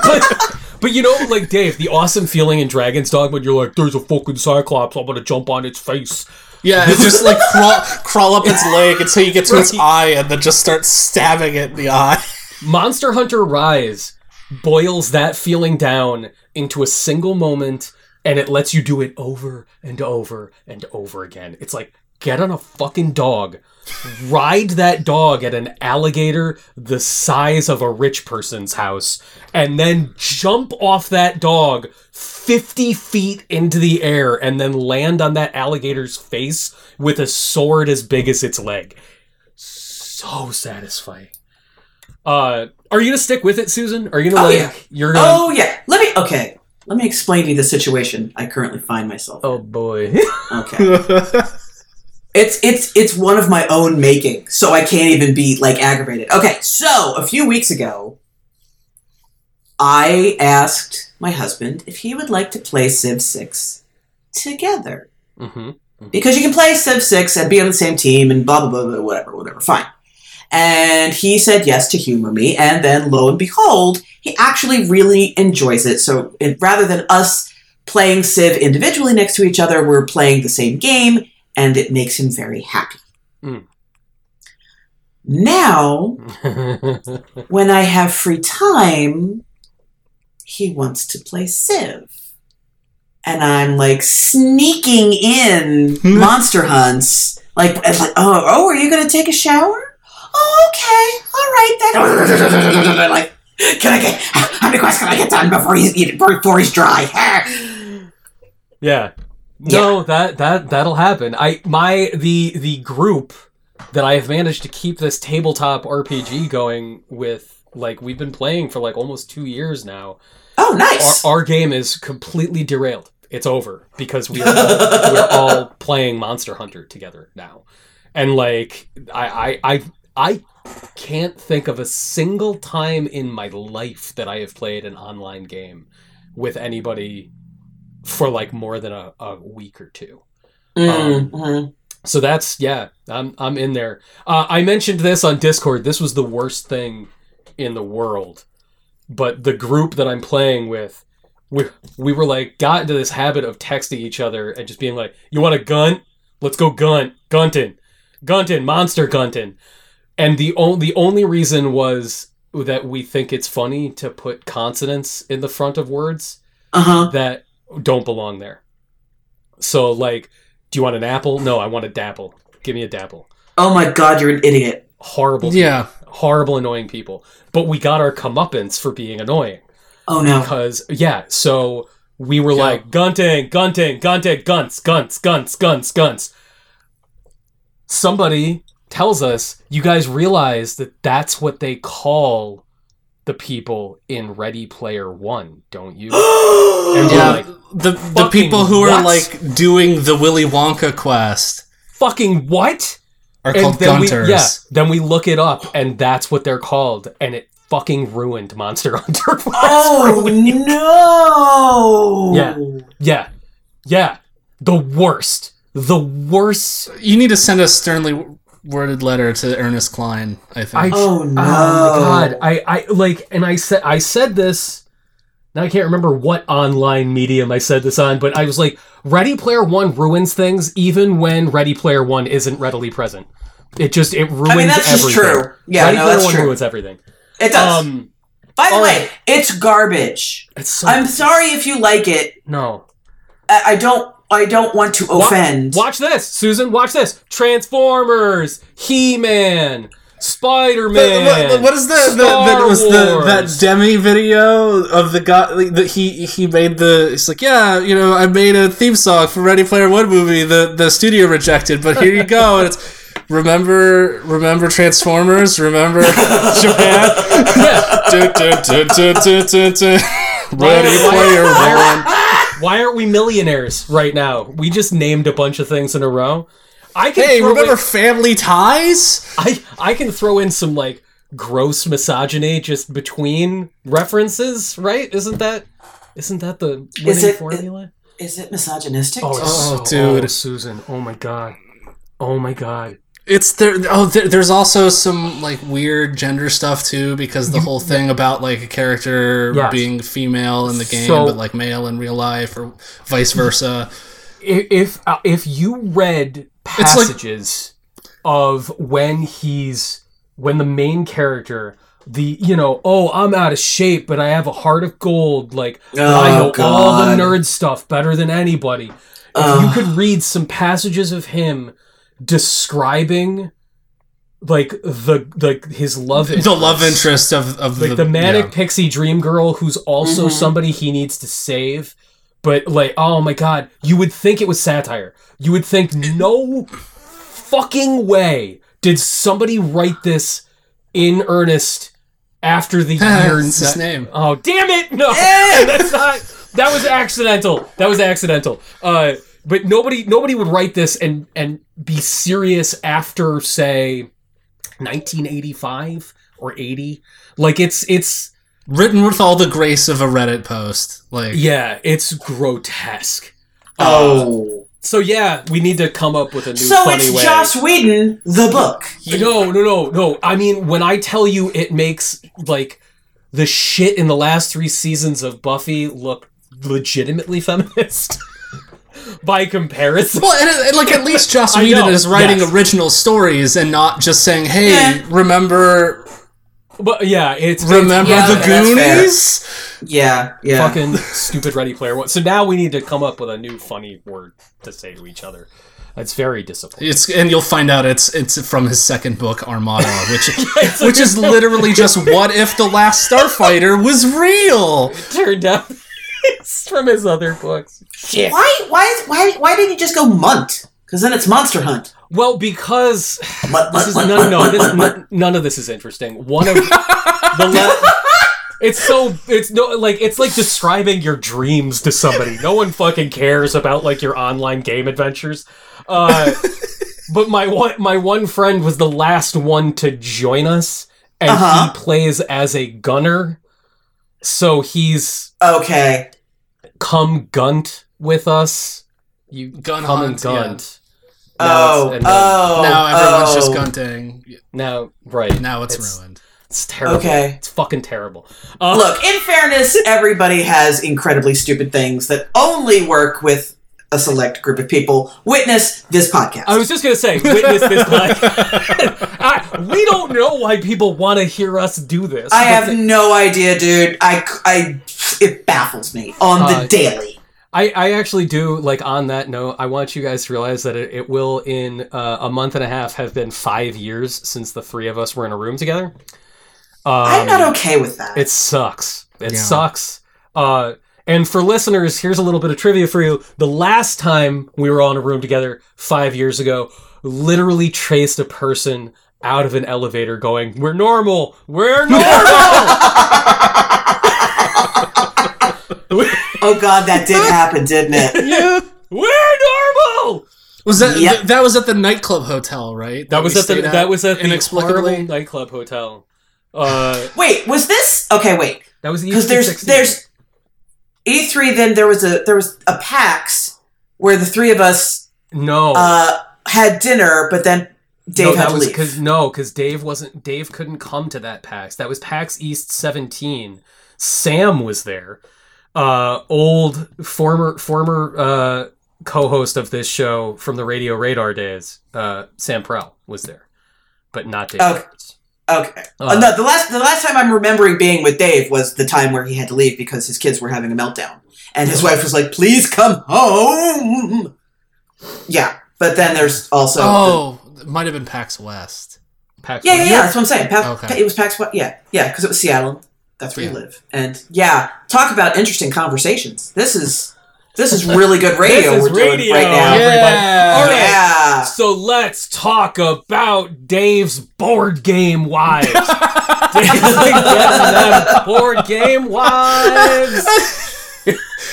but, but you know, like Dave, the awesome feeling in Dragon's Dogma you're like, "There's a fucking Cyclops, I'm gonna jump on its face." yeah, it just like crawl crawl up its leg until you get to its eye, and then just start stabbing it in the eye. Monster Hunter Rise boils that feeling down into a single moment and it lets you do it over and over and over again. It's like get on a fucking dog, ride that dog at an alligator the size of a rich person's house, and then jump off that dog 50 feet into the air and then land on that alligator's face with a sword as big as its leg. So satisfying. Uh, are you gonna stick with it, Susan? Are you gonna Oh, like yeah. you're gonna? Oh yeah. Let me okay. Let me explain to you the situation I currently find myself. in. Oh boy. Okay. It's it's it's one of my own making, so I can't even be like aggravated. Okay, so a few weeks ago, I asked my husband if he would like to play Civ Six together hmm because you can play Civ Six and be on the same team and blah blah blah, blah whatever whatever fine. And he said yes to humor me, and then lo and behold, he actually really enjoys it. So it, rather than us playing Civ individually next to each other, we're playing the same game, and it makes him very happy. Mm. Now, when I have free time, he wants to play Civ. And I'm like sneaking in monster hunts. Like, like, oh, oh, are you going to take a shower? Oh, okay. All right then. like, can I get, how many quests can I get done before he's, before he's dry? yeah. No, that that that'll happen. I my the the group that I have managed to keep this tabletop RPG going with like we've been playing for like almost 2 years now. oh, nice. Our, our game is completely derailed. It's over because we are all, we're all playing Monster Hunter together now. And like I I I I can't think of a single time in my life that I have played an online game with anybody for like more than a, a week or two. Mm, mhm. So that's yeah, I'm I'm in there. Uh, I mentioned this on Discord. This was the worst thing in the world, but the group that I'm playing with, we we were like got into this habit of texting each other and just being like, "You want a gun? Let's go gunt, guntin, guntin, monster guntin." And the only the only reason was that we think it's funny to put consonants in the front of words Uh-huh. that don't belong there. So like, do you want an apple? No, I want a dapple. Give me a dapple. Oh my god, you're an idiot. Horrible. yeah. people. Horrible, annoying people. But we got our comeuppance for being annoying Oh no. because yeah. So we were Yeah. like gunting, gunting, gunting, guns, guns, guns, guns, guns. Somebody tells us you guys realize that that's what they call the people in Ready Player One, don't you? And Yeah. like, the the people who are like doing the Willy Wonka quest fucking what? are called then we, Gunters. yeah, then we look it up, and that's what they're called, and it fucking ruined Monster Hunter. Oh no! Yeah. yeah, yeah, the worst, the worst. You need to send us sternly worded letter to Ernest Cline. I think. I Oh no! oh my god, I I like, and I said I said this. Now I can't remember what online medium I said this on, but I was like, Ready Player One ruins things even when Ready Player One isn't readily present. It just it ruins I mean, that's just true. Yeah, Ready no, Player that's One true. ruins everything. It does. Um, By the oh. way, it's garbage. it's so I'm sorry if you like it. no. I, I don't. I don't want to offend. Watch this, Susan. Watch this. Transformers, He Man, Spider What, Man. what is the, the, Star the was the that Wars. demi video of the guy like, that he he made the it's like yeah you know I made a theme song for Ready Player One movie the the studio rejected but here you go and it's remember remember Transformers remember Japan. Ready Player One Why aren't we millionaires right now? We just named a bunch of things in a row. I can hey remember in, Family Ties I I can throw in some like gross misogyny just between references, right? Isn't that isn't that the winning Is it- formula? Is it misogynistic? Oh, Oh, it's dude. oh, Susan. Oh my god. Oh my god. It's there. Oh, there, there's also some like weird gender stuff too, because the whole thing about like a character Yes. being female in the game, So- but like male in real life, or vice versa. If uh, if you read It's like- passages of when he's when the main character the you know oh I'm out of shape but I have a heart of gold like I know Oh, all the nerd stuff better than anybody. If Ugh. you could read some passages of him describing like the like his love the love interest of of like the, manic yeah. pixie dream girl who's also Mhm. somebody he needs to save but like oh my god you would think it was satire you would think no fucking way did somebody write this in earnest after the year It's his name. oh damn it no Eh! that's not that was accidental that was accidental uh but nobody nobody would write this and and be serious after say 1985 or 80 like it's it's written with all the grace of a Reddit post. Like yeah it's grotesque uh, Oh. so yeah we need to come up with a new so funny it's way Joss Whedon, the book. no no no no i mean when i tell you it makes like the shit in the last three seasons of buffy look legitimately feminist by comparison Well, and, and, like at least Joss Whedon know, is writing yes. original stories and not just saying, "Hey, Yeah. remember, but yeah it's remember Yeah, the that's. Goonies?" Yeah, yeah. fucking stupid ready player one so now we need to come up with a new funny word to say to each other that's very disappointing It's and you'll find out it's it's from his second book, Armada, which which is literally just what if the last Starfighter was real? It turned out it's from his other books shit Why? Why? Why? Why didn't you just go Munt? Because then it's Monster Hunt. well because Munt, this munt, is munt, none, munt, no, munt, this, munt, munt. none, none of this is interesting. One of the le- it's so it's no like it's like describing your dreams to somebody. No one fucking cares about like your online game adventures. Uh, but my one my one friend was the last one to join us, and Uh-huh. he plays as a gunner. So he's Okay. Come gunt with us. You Gun come hunt, and gunt. Oh. Now it's- and oh. Now everyone's just oh. gunting. Now, right. Now it's, It's- ruined. It's terrible. Okay. It's fucking terrible. Uh, Look, in fairness, everybody has incredibly stupid things that only work with a select group of people. Witness this podcast. I was just gonna say, witness this. Like, I, we don't know why people want to hear us do this. I have the- no idea, dude. I, I, it baffles me on Uh, the daily. I, I actually do like. On that note, I want you guys to realize that it, it will, in uh, a month and a half, have been five years since the three of us were in a room together. Um, I'm not okay with that. It sucks. It Yeah. sucks. Uh, and for listeners, here's a little bit of trivia for you. The last time we were all in a room together, five years ago, literally traced a person out of an elevator going, We're normal! We're normal! oh God, that did happen, didn't it? We're normal! Was that Yep. th- that was at the nightclub hotel, right? That was at the stayed that was at the inexplicably. horrible nightclub hotel. Uh, Wait, was this okay? Wait, that was because there's E316. there's E3. Then there was a there was a PAX where the three of us no uh, had dinner, but then Dave no, had that was leave. because no, because Dave wasn't. Dave couldn't come to that PAX. That was PAX East 17. Sam was there. Uh, old former former uh, co-host of this show from the Radio Radar days. Uh, Sam Prell was there, but not Dave. Okay. Roberts. Okay. Uh, no, the last the last time I'm remembering being with Dave was the time where he had to leave because his kids were having a meltdown, and his wife was like, "Please come home." Yeah, but then there's also Oh, it might have been PAX West. PAX Yeah, yeah, West. yeah. That's what I'm saying. Pa- Okay. It was PAX. West- Yeah, yeah, because it was Seattle. That's where Yeah. you live. And yeah, talk about interesting conversations. This is this is really good radio we're doing right now. Yeah. Oh, right. Yeah. So let's talk about Dave's board game wives. Dave's getting them board game wives.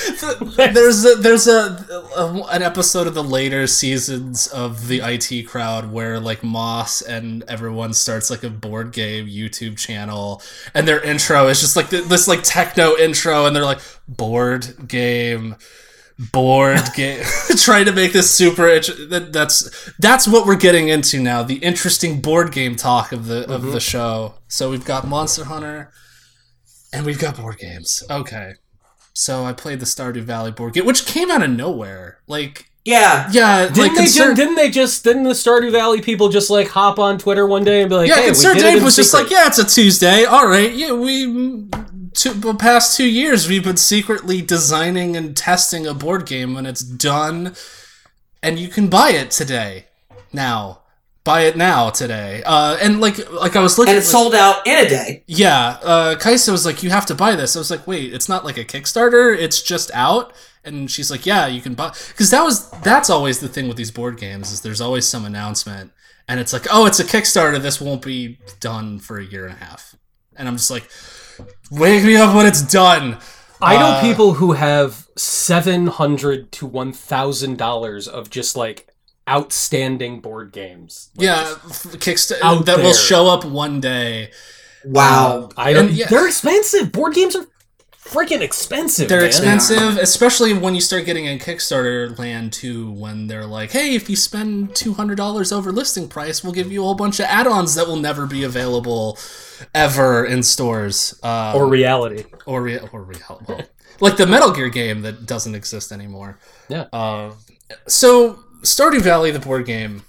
there's a, there's a, a an episode of the later seasons of the IT crowd where like Moss and everyone starts like a board game YouTube channel and their intro is just like th- this like techno intro and they're like board game board game trying to make this super int- that's that's what we're getting into now the interesting board game talk of the of the mm-hmm. show. So we've got Monster Hunter and we've got board games. Okay so I played the Stardew Valley board game, which came out of nowhere. Like, Yeah. yeah, Didn't like they? concern, Ju- didn't they just? Didn't the Stardew Valley people just like hop on Twitter one day and be like, yeah, "Hey, we concern did it Dave in was just secret." like, yeah, it's a Tuesday. All right, yeah, we two, the past two years we've been secretly designing and testing a board game when it's done, and you can buy it today. Now, buy it now today. Uh, and like, like I was looking, And it like- sold out in a day. Yeah, uh, Kaisa was like, "You have to buy this." I was like, "Wait, it's not like a Kickstarter; it's just out." And she's like, "Yeah, you can buy." Because that was that's always the thing with these board games is there's always some announcement, and it's like, "Oh, it's a Kickstarter. This won't be done for a year and a half." And I'm just like, "Wake me up when it's done." I know Uh, people who have seven hundred to one thousand dollars of just like outstanding board games. Like, Yeah, Kickstarter that will show up one day. Wow. I don't. Yeah. They're expensive. Board games are freaking expensive. They're man. expensive, especially when you start getting in Kickstarter land too. When they're like, "Hey, if you spend two hundred dollars over listing price, we'll give you a whole bunch of add-ons that will never be available ever in stores." Uh, or reality. or rea- or real, well, like the Metal Gear game that doesn't exist anymore. Yeah. Uh, so Stardew Valley, the board game,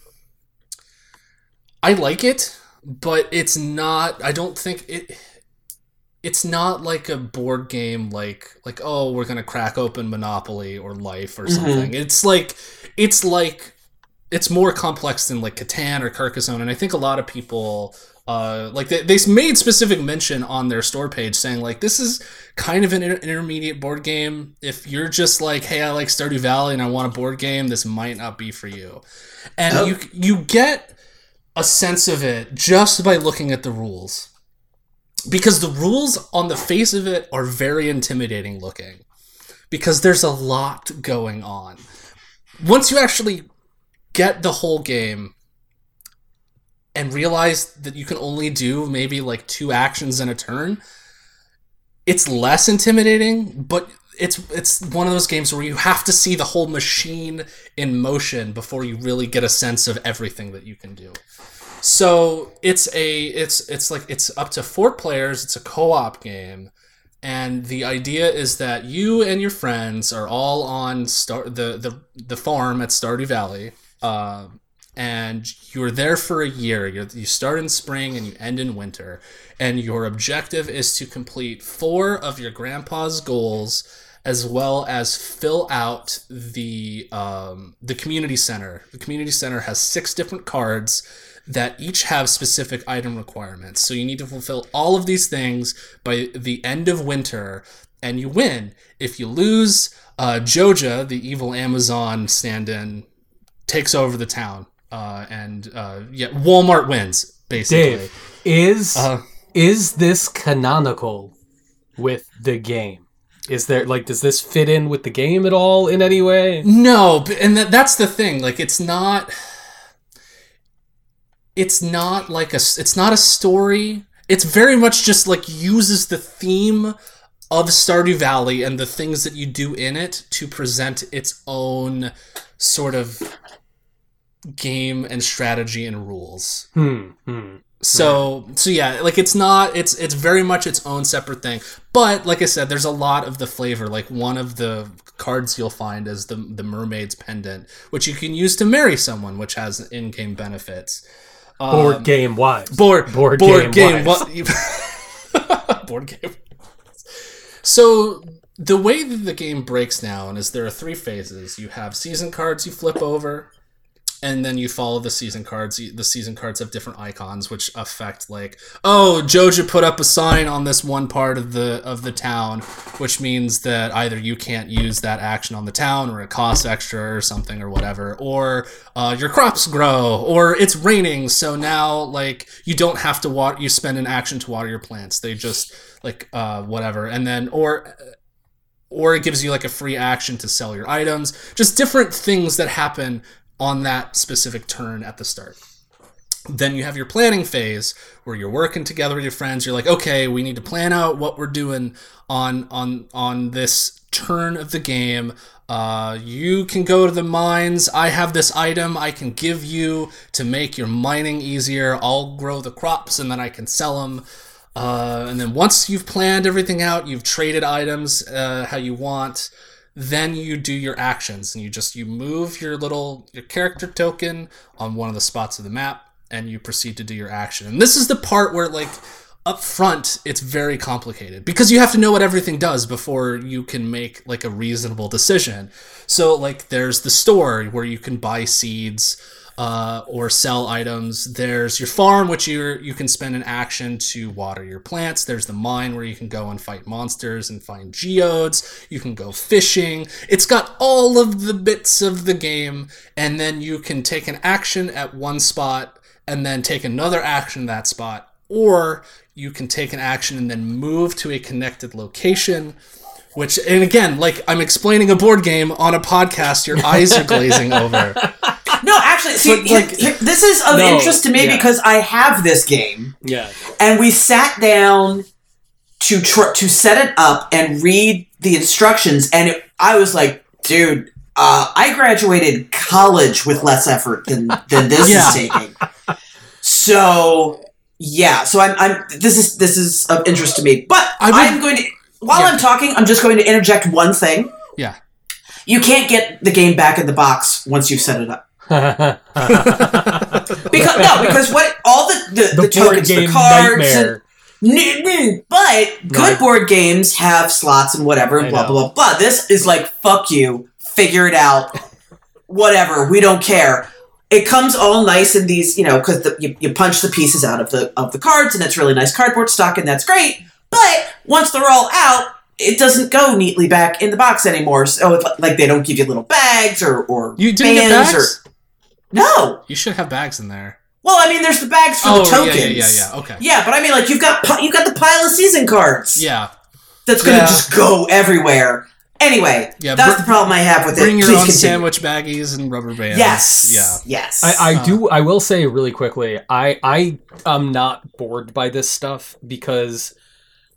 I like it, but it's not. I don't think it. It's not like a board game like like oh we're gonna crack open Monopoly or Life or mm-hmm. something. It's like it's like it's more complex than like Catan or Carcassonne, and I think a lot of people uh, like they, they made specific mention on their store page saying like this is kind of an inter- intermediate board game. If you're just like, hey, I like Stardew Valley and I want a board game, this might not be for you. And Oh. you you get a sense of it just by looking at the rules. Because the rules on the face of it are very intimidating looking. Because there's a lot going on. Once you actually get the whole game and realize that you can only do maybe like two actions in a turn, it's less intimidating, but it's it's one of those games where you have to see the whole machine in motion before you really get a sense of everything that you can do. So it's a it's it's like it's up to four players. It's a co-op game, and the idea is that you and your friends are all on star the the the farm at Stardew Valley. Uh, and you're there for a year. You're, you start in spring and you end in winter. And your objective is to complete four of your grandpa's goals, as well as fill out the um, the community center. The community center has six different cards that each have specific item requirements. So you need to fulfill all of these things by the end of winter, and you win. If you lose, uh, Joja, the evil Amazon stand-in, takes over the town. Uh, and uh, yeah, Walmart wins basically. Dave, is Uh, is this canonical with the game? Is there like does this fit in with the game at all in any way? No, and that, that's the thing. Like, it's not. It's not like a. It's not a story. It's very much just like uses the theme of Stardew Valley and the things that you do in it to present its own sort of game and strategy and rules. Hmm. hmm. So so yeah, like it's not it's it's very much its own separate thing. But like I said, there's a lot of the flavor. Like one of the cards you'll find is the the mermaid's pendant, which you can use to marry someone, which has in-game benefits. Board Um, game wives. board board, board game. game, what board game. So the way that the game breaks down is there are three phases. You have season cards you flip over, and then you follow the season cards. The season cards have different icons, which affect like, oh, Joja put up a sign on this one part of the of the town, which means that either you can't use that action on the town, or it costs extra, or something, or whatever, or uh, your crops grow, or it's raining, so now like you don't have to water. You spend an action to water your plants. They just like uh, whatever, and then or or it gives you like a free action to sell your items. Just different things that happen on that specific turn at the start. Then you have your planning phase where you're working together with your friends. You're like, okay, we need to plan out what we're doing on on on this turn of the game. Uh, you can go to the mines. I have this item I can give you to make your mining easier. I'll grow the crops and then I can sell them. Uh, and then once you've planned everything out, you've traded items uh, how you want then you do your actions and you just you move your little your character token on one of the spots of the map and you proceed to do your action. And this is the part where like up front it's very complicated because you have to know what everything does before you can make like a reasonable decision. So like there's the store where you can buy seeds uh, or sell items. There's your farm, which you you can spend an action to water your plants. There's the mine where you can go and fight monsters and find geodes. You can go fishing. It's got all of the bits of the game, and then you can take an action at one spot and then take another action in that spot, or you can take an action and then move to a connected location. Which, and again, like I'm explaining a board game on a podcast, your eyes are glazing over. No, actually, see, But, like- here- this is of No, interest to me yeah. because I have this game, Yeah. and we sat down to tr- to set it up and read the instructions, and it, I was like, dude. Uh, I graduated college with less effort than than this Yeah. is taking. So yeah, so I'm, I'm this is this is of interest to me. But I I'm going to while Yeah. I'm talking, I'm just going to interject one thing. Yeah. You can't get the game back in the box once you've set it up. Because no, because what all the the, the, the, tokens, the cards, and, N- n- but good Right. board games have slots and whatever and I blah know. blah blah blah. This is like fuck you, figure it out, whatever. We don't care. It comes all nice in these, you know, because you, you punch the pieces out of the of the cards and it's really nice cardboard stock and that's great. But once they're all out, it doesn't go neatly back in the box anymore. So it's like- like they don't give you little bags or or You didn't get bands bags? or no. You should have bags in there. Well, I mean, there's the bags for Oh, the yeah, tokens. yeah, yeah, yeah, okay. Yeah, but I mean, like you've got pi- you've got the pile of season cards. Yeah. that's gonna Yeah. just go everywhere. Anyway, Yeah, that's br- the problem I have with it. Bring your Please own continue. sandwich baggies and rubber bands. Yes. Yeah. Yes. I, I Uh. do. I will say really quickly. I I am not bored by this stuff because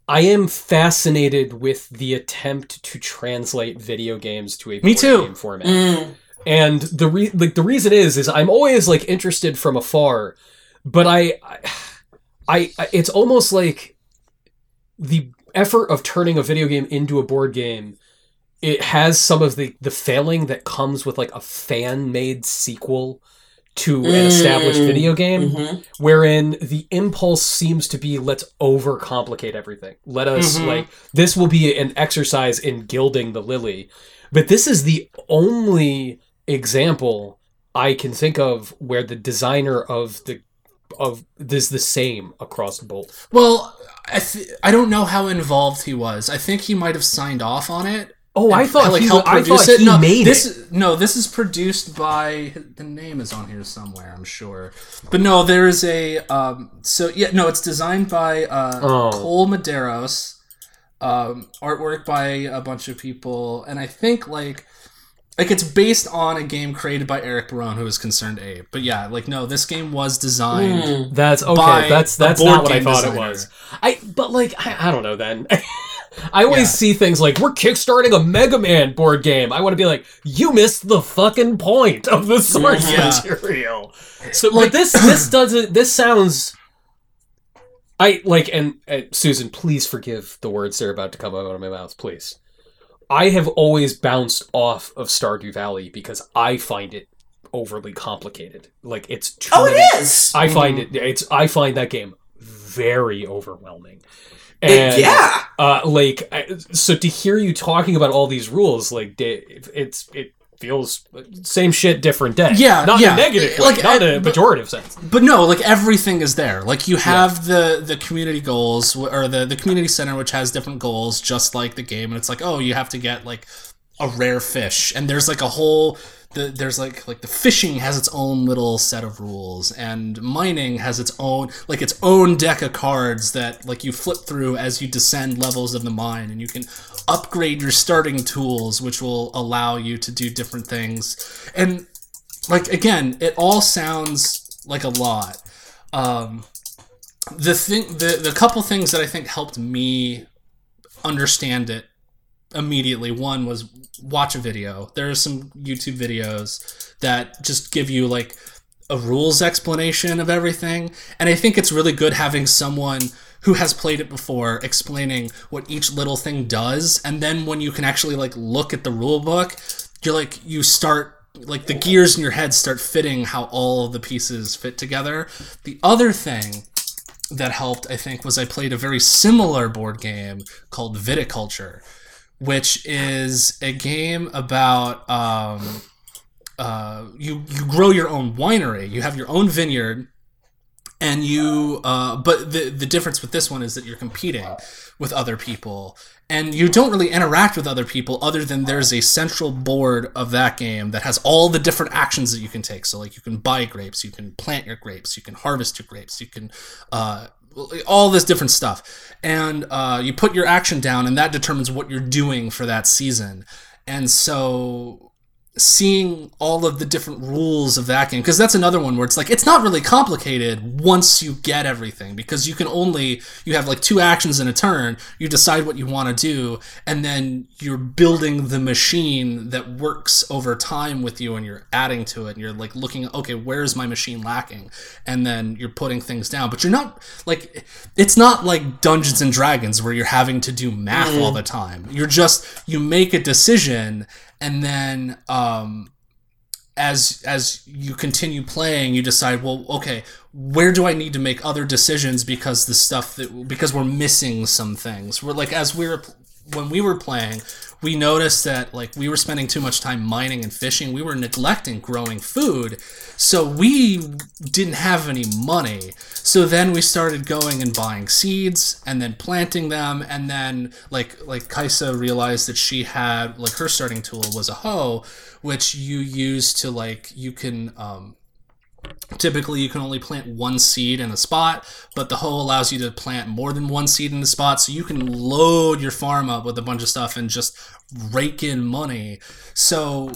I am fascinated with the attempt to translate video games to a Me board too. game format. Mm. And the re- like the reason is is I'm always like interested from afar, but I, I, I it's almost like the effort of turning a video game into a board game. It has some of the the failing that comes with like a fan made sequel to an established Mm. video game, Mhm. wherein the impulse seems to be let's overcomplicate everything. Let us Mhm. like this will be an exercise in gilding the lily. But this is the only example I can think of where the designer of the of this the same across both. Well, I th- I don't know how involved he was. I think he might have signed off on it. Oh, I thought like he, helped I produce thought it. he no, made this it. no, this is produced by the name is on here somewhere. I'm sure, but no, there is a um. So yeah, no, it's designed by uh, Oh. Cole Medeiros, um, artwork by a bunch of people, and I think like. Like it's based on a game created by Eric Barone, who is ConcernedApe. But yeah, like no, this game was designed. Mm. That's okay. by That's that's not what I thought designer. it was. I but like I, I don't know then. I always Yeah. see things like we're kickstarting a Mega Man board game. I want to be like, you missed the fucking point of the source Yeah. material. So like this this doesn't this sounds I like and, and Susan, please forgive the words that are about to come out of my mouth, please. I have always bounced off of Stardew Valley because I find it overly complicated. Like it's too Oh, many- it is. I find it it's I find that game very overwhelming. It- And yeah. uh like I- so to hear you talking about all these rules like da- it's it feels same shit, different day. Yeah, not yeah. a negative way, Like, not a but- pejorative sense. but no, like everything is there. Like you have the the community goals or the the community center, which has different goals, just like the game. And it's like, oh, you have to get like a rare fish, and there's like a whole. The, there's like like the fishing has its own little set of rules, and mining has its own like its own deck of cards that like you flip through as you descend levels of the mine, and you can upgrade your starting tools, which will allow you to do different things. And like again, it all sounds like a lot. Um, the thing, the the couple things that I think helped me understand it immediately. One was watch a video. There are some YouTube videos that just give you like a rules explanation of everything, and I think it's really good having someone who has played it before explaining what each little thing does and then when you can actually like look at the rule book you're like you start like the gears in your head start fitting how all of the pieces fit together the other thing that helped i think was i played a very similar board game called viticulture which is a game about um, uh, you you grow your own winery. You have your own vineyard and you uh, but the the difference with this one is that you're competing with other people and you don't really interact with other people other than there's a central board of that game that has all the different actions that you can take. So like you can buy grapes you can plant your grapes you can harvest your grapes you can uh, all this different stuff. And uh, you put your action down and that determines what you're doing for that season. And so seeing all of the different rules of that game because that's another one where it's like it's not really complicated once you get everything because you can only you have like two actions in a turn you decide what you want to do and then you're building the machine that works over time with you and you're adding to it and you're like looking okay where's my machine lacking? And then you're putting things down but you're not like it's not like dungeons and dragons where you're having to do math all mm. the time. You're just you make a decision and then um, as as you continue playing you decide well okay where do i need to make other decisions because the stuff that because we're missing some things? We're like as we were when we were playing we noticed that like we were spending too much time mining and fishing. We were neglecting growing food. So we didn't have any money. So then we started going and buying seeds and then planting them. And then like like kaisa realized that she had like her starting tool was a hoe which you use to like you can um typically you can only plant one seed in a spot but the hoe allows you to plant more than one seed in the spot so you can load your farm up with a bunch of stuff and just rake in money. So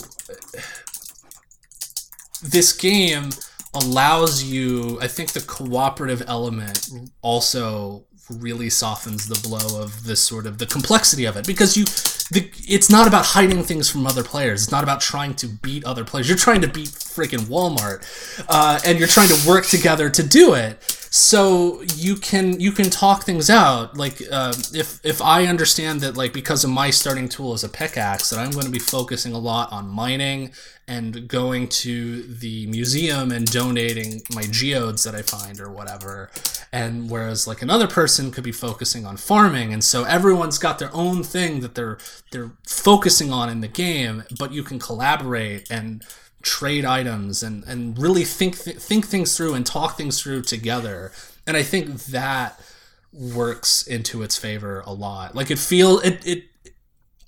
this game allows you i think the cooperative element also really softens the blow of this sort of the complexity of it because you the, it's not about hiding things from other players. It's not about trying to beat other players. You're trying to beat freaking walmart uh, and you're trying to work together to do it. So you can you can talk things out. Like uh, if if i understand that like because of my starting tool is a pickaxe that i'm going to be focusing a lot on mining and going to the museum and donating my geodes that i find or whatever. And whereas like another person could be focusing on farming and so everyone's got their own thing that they're they're focusing on in the game but you can collaborate and trade items and and really think th- think things through and talk things through together. And i think that works into its favor a lot. Like it feel it it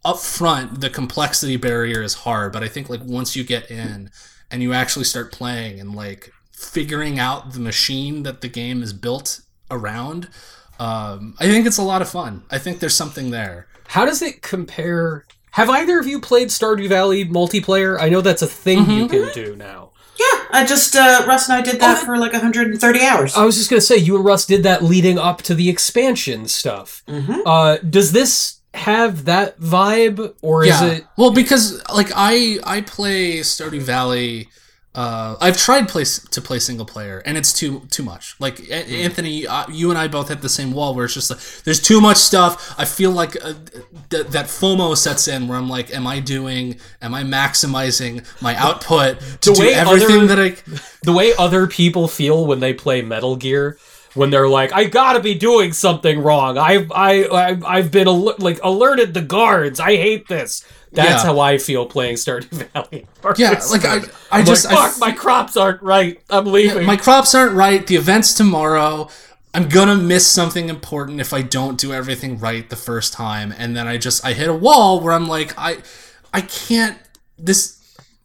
up front the complexity barrier is hard but i think like once you get in and you actually start playing and like figuring out the machine that the game is built around um, i think it's a lot of fun. I think there's something there How does it compare? Have either of you played Stardew Valley multiplayer? I know that's a thing you Mm-hmm. can do now. Yeah, I just uh, Russ and I did that for like 130 hours. I was just gonna say you and Russ did that leading up to the expansion stuff. Mhm. Uh, does this have that vibe, or is it? Well, because like I I play Stardew Valley. Uh, I've tried play, to play single player, and it's too too much. Like A- Anthony, uh, you and I both hit the same wall where it's just like there's too much stuff. I feel like uh, th- that FOMO sets in where I'm like, am I doing? Am I maximizing my output to do everything other- that I? the way other people feel when they play Metal Gear, when they're like, "I gotta be doing something wrong. I've I, I I've been al- like alerted the guards. I hate this." That's Yeah. how I feel playing Stardew Valley. Yeah, like I, I I'm just like, I fuck, my crops aren't right. I'm leaving. my crops aren't right. The event's tomorrow. I'm gonna miss something important if I don't do everything right the first time, and then I just I hit a wall where I'm like I I can't this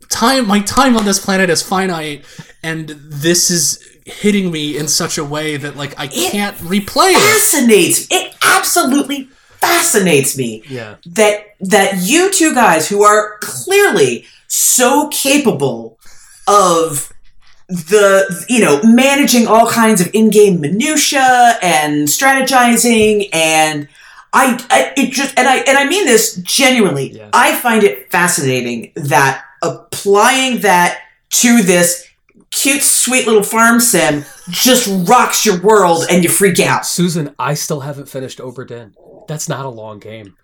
time my time on this planet is finite, and this is hitting me in such a way that like I can't replay it. fascinates it absolutely fascinates me yeah. that that you two guys who are clearly so capable of the you know managing all kinds of in-game minutia and strategizing and I, I it just and I and I mean this genuinely Yeah. I find it fascinating that applying that to this cute sweet little farm sim just rocks your world and you freak out Susan, I still haven't finished Obra Dinn. That's not a long game.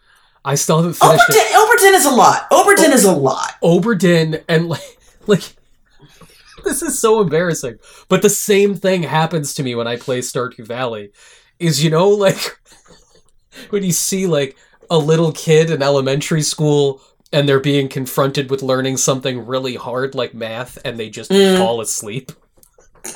I still haven't finished it. Obra Dinn, Oberton is a lot. Obra Dinn is a lot. Obra Dinn and like like this is so embarrassing. But the same thing happens to me when I play Stardew Valley. Is you know like when you see like a little kid in elementary school and they're being confronted with learning something really hard like math and they just Mm. fall asleep.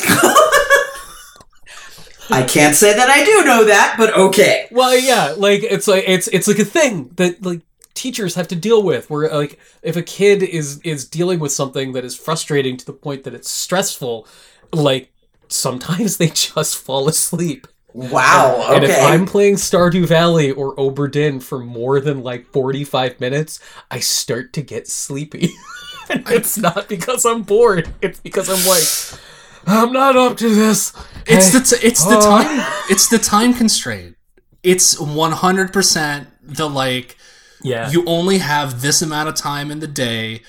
I can't say that I do know that, but okay. Well, yeah, like it's like it's it's like a thing that like teachers have to deal with where like if a kid is is dealing with something that is frustrating to the point that it's stressful, like sometimes they just fall asleep. Wow. And if I'm playing Stardew Valley or Obra Dinn for more than like 45 minutes, I start to get sleepy. and it's not because I'm bored. It's because I'm like I'm not up to this. It's Hey, the t- it's the oh. time it's the time constraint. It's 100% the like yeah. you only have this amount of time in the day.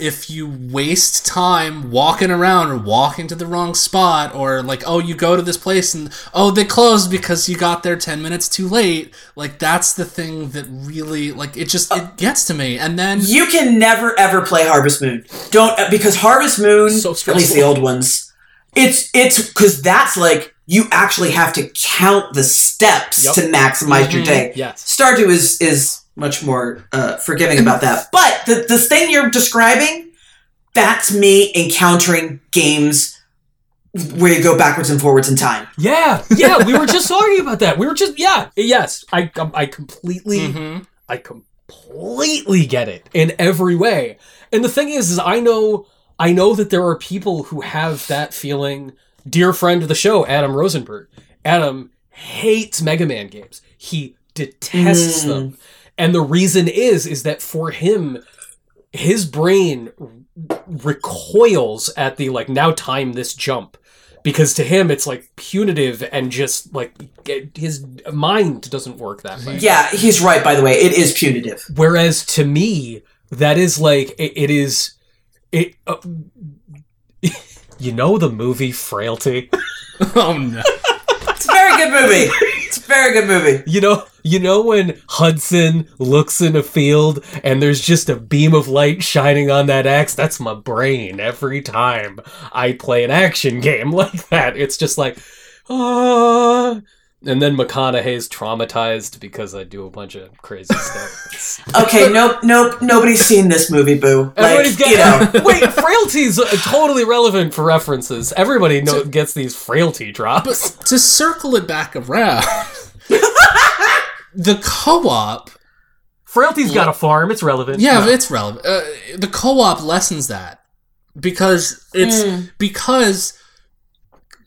If you waste time walking around or walking to the wrong spot, or like, oh, you go to this place and oh, they closed because you got there 10 minutes too late, like, that's the thing that really, like, it just, it gets to me. And then, you can never ever play Harvest Moon. Don't uh, because Harvest Moon, So at least the old ones, it's it's because that's like you actually have to count the steps Yep. to maximize your Mhm. day. Yes. Stardew is is much more uh, forgiving about that. But the the thing you're describing, that's me encountering games where you go backwards and forwards in time. Yeah, yeah, we were just talking about that. We were just yeah, yes. I um, I completely Mhm. I completely get it in every way. And the thing is is I know I know that there are people who have that feeling. Dear friend of the show, Adam Rosenberg. Adam hates Mega Man games. He detests Mm. them. And the reason is is that for him his brain recoils at the like now time this jump because to him it's like punitive and just like his mind doesn't work that way Yeah, he's right. By the way, it is punitive. whereas to me that is like it, it is it uh, you know the movie frailty oh no. It's a very good movie. It's a very good movie. you know you know when hudson looks in a field and there's just a beam of light shining on that axe that's my brain every time i play an action game like that it's just like ah and then mcconaughey's traumatized because i do a bunch of crazy stuff Okay, nope, nope. Nobody's seen this movie, Boo. Everybody's Like, you know, getting wait. Frailty's uh, totally relevant for references. Everybody know, gets these frailty drops. to circle it back around, the co-op Frailty's got a farm. It's relevant. Yeah, it's relevant. Uh, the co-op lessens that because it's because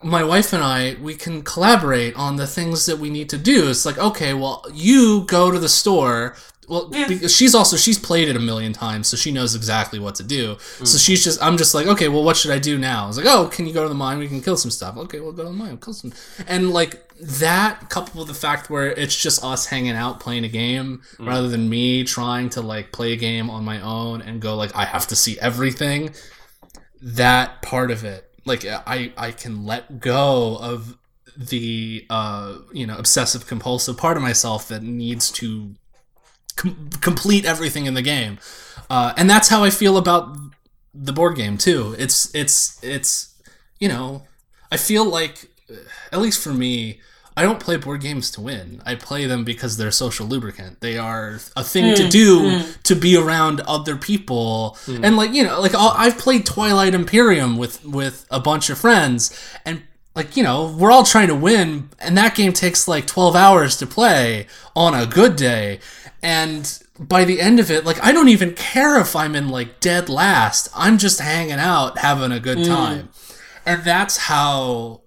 my wife and I we can collaborate on the things that we need to do. It's like okay, well, you go to the store. Well, Yeah. because she's also she's played it a million times, so she knows exactly what to do. So mm. she's just I'm just like, okay, well, what should I do now? I was like, oh, can you go to the mine? We can kill some stuff. Okay, we'll go to the mine, kill some. And like that, coupled with the fact where it's just us hanging out playing a game mm. rather than me trying to like play a game on my own and go like I have to see everything. That part of it, like I I can let go of the uh you know obsessive compulsive part of myself that needs to com- complete everything in the game. Uh, and that's how i feel about the board game too. It's it's it's you know i feel like at least for me, I don't play board games to win. I play them because they're social lubricant. They are a thing to hmm, do hmm. to be around other people. Hmm. And like you know, like I'll, I've played Twilight Imperium with with a bunch of friends, and like you know, we're all trying to win, and that game takes like twelve hours to play on a good day, and by the end of it, like I don't even care if I'm in like dead last. I'm just hanging out, having a good time. And that's how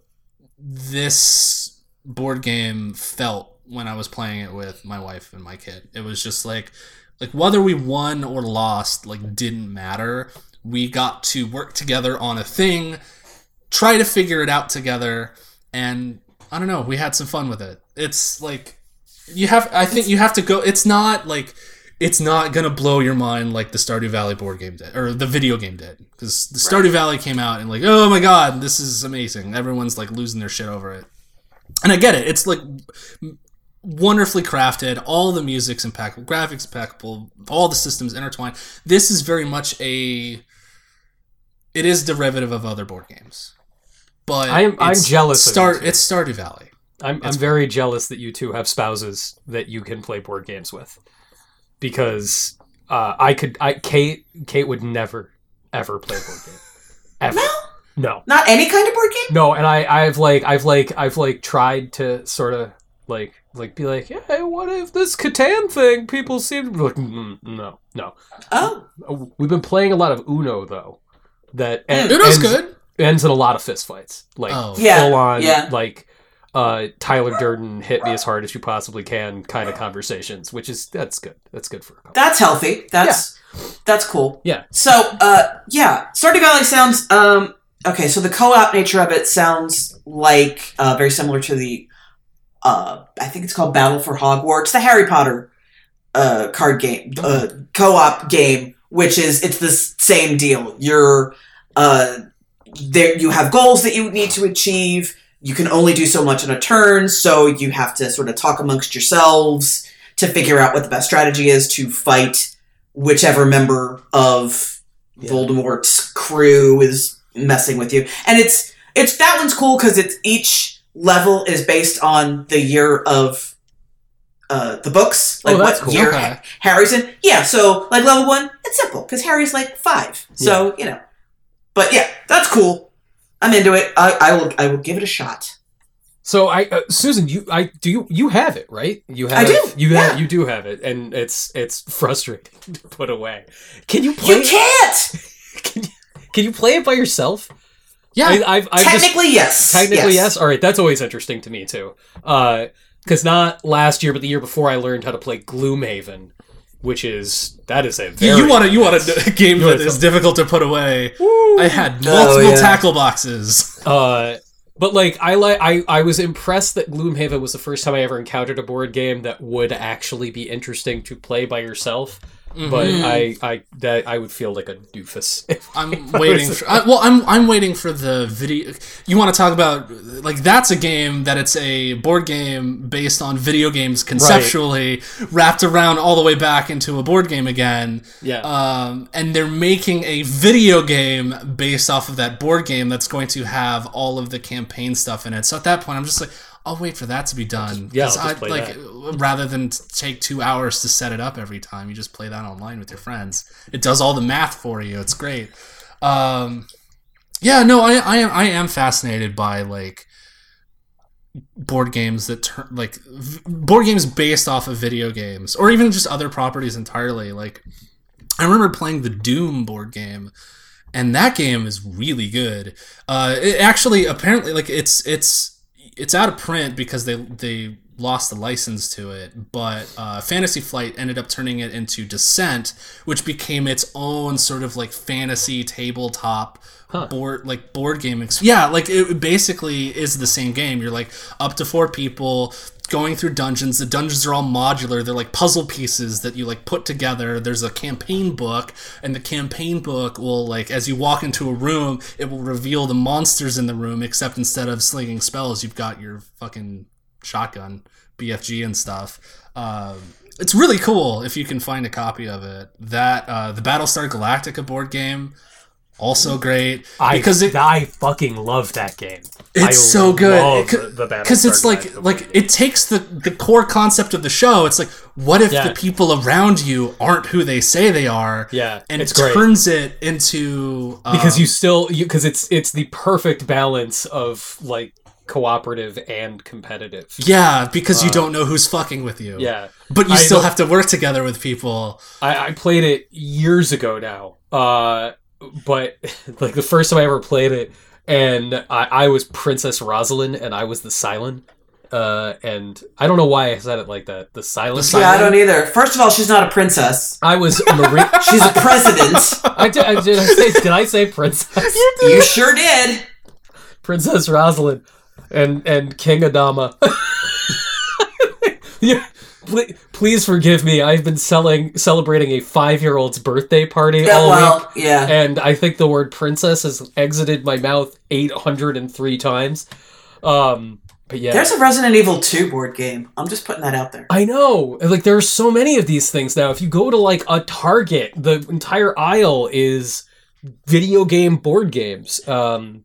this board game felt when I was playing it with my wife and my kid. It was just like like whether we won or lost like didn't matter. We got to work together on a thing, try to figure it out together and I don't know, we had some fun with it. It's like you have I think you have to go it's not like it's not gonna blow your mind like the Stardew Valley board game did or the video game did because the Stardew Valley came out and like oh my god this is amazing everyone's like losing their shit over it and I get it. It's like wonderfully crafted. All the music's impeccable. Graphics impeccable. All the systems intertwined. This is very much a it is derivative of other board games. But I'm- I'm jealous Start you it's Stardew Valley. I'm, I'm very jealous that you two have spouses that you can play board games with, because uh, I could. I Kate Kate would never ever play a board game, ever. No? No, Not any kind of board game? no. And I I've like I've like I've like tried to sort of like like be like, yeah, what if this Catan thing? People seem to be like, mm, no, no. Oh. We've been playing a lot of Uno though. That en- Uno's ends, good ends in a lot of fistfights, like Oh. Yeah, full on, yeah. like uh, Tyler Durden hit me as hard as you possibly can kind of conversations, which is that's good. That's good for a couple. That's healthy. That's that's cool. Yeah. So, uh, yeah, Stardew Valley sounds um okay. So the co-op nature of it sounds like uh, very similar to the uh, I think it's called Battle for Hogwarts, the Harry Potter uh card game, uh, co-op game, which is it's the same deal. You're uh there you have goals that you need to achieve. You can only do so much in a turn, so you have to sort of talk amongst yourselves to figure out what the best strategy is to fight whichever member of Yeah. Voldemort's crew is messing with you. And it's it's that one's cool because it's each level is based on the year of uh, the books, like Oh, what cool. year Okay. Harry's in. Yeah, so like level one, it's simple because Harry's like five. So you know, but yeah, that's cool. I'm into it. I, I will. I will give it a shot. So I, uh, Susan, you, I do you, you have it right? You have I do, You yeah. have, you do have it, and it's it's frustrating to put away. Can you play? You can't. Can you, can you play it by yourself? yeah I, I've, I've just, Technically, yes. Technically, yes. All right, that's always interesting to me too. Because not last year, but the year before, I learned how to play Gloomhaven, which is that is a You- very you want to you want a game You that wanna- is difficult to put away. I had Oh, multiple yeah. tackle boxes. Uh, but like I like I I was impressed that Gloomhaven was the first time I ever encountered a board game that would actually be interesting to play by yourself. But Mhm. I I that I would feel like a doofus. if I'm waiting. For, I, well, I'm I'm waiting for the video. You want to talk about like that's a game that it's a board game based on video games conceptually wrapped around all the way back into a board game again. yeah. Um, and they're making a video game based off of that board game that's going to have all of the campaign stuff in it. So at that point, I'm just like, I'll wait for that to be done. yeah, just I, play like rather than take two hours to set it up every time, you just play that online with your friends. It does all the math for you. It's great. Um, yeah, no, I, I am I am fascinated by like board games that turn like v- board games based off of video games or even just other properties entirely like i remember playing the doom board game and that game is really good uh it actually apparently like it's it's it's out of print because they they lost the license to it but uh, fantasy flight ended up turning it into descent which became its own sort of like fantasy tabletop Huh. board like board game ex- yeah like it basically is the same game you're like up to four people going through dungeons. The dungeons are all modular. They're like puzzle pieces that you like put together. There's a campaign book and the campaign book will like as you walk into a room it will reveal the monsters in the room except instead of slinging spells you've got your fucking shotgun bfg and stuff. Um, it's really cool if you can find a copy of it. That uh, the battlestar galactica board game also great I because it, I fucking love that game. it's so good because it's like like board it takes the the core concept of the show it's like what if Yeah. the people around you aren't who they say they are Yeah, and it great. turns it into um, because you still you because it's it's the perfect balance of like cooperative and competitive. yeah because you don't know who's fucking with you Uh, Yeah, but you I still have to work together with people I, I played it years ago now. Uh, but like the first time I ever played it, and I, I was Princess Rosalind, and I was the Cylon. Uh, and I don't know why I said it like that. The Cylon. Yeah, I don't either. First of all, she's not a princess. I was Marie. She's a president. I did, I did, I say, did I say princess? you sure did. Princess Rosalind and and King Adama. yeah, please, please forgive me. I've been selling celebrating a five year old's birthday party Yeah, all well, week, yeah. and I think the word princess has exited my mouth eight hundred and three times. Um, but yeah, There's a Resident Evil 2 board game. I'm just putting that out there. I know. Like there's so many of these things now. If you go to like a Target, the entire aisle is video game board games. Um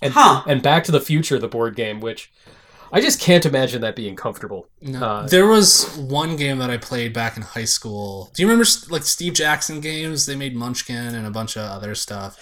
and Huh. and Back to the Future the board game, which I just can't imagine that being comfortable. No. Uh, there was one game that I played back in high school. Do you remember like Steve Jackson games? They made Munchkin and a bunch of other stuff.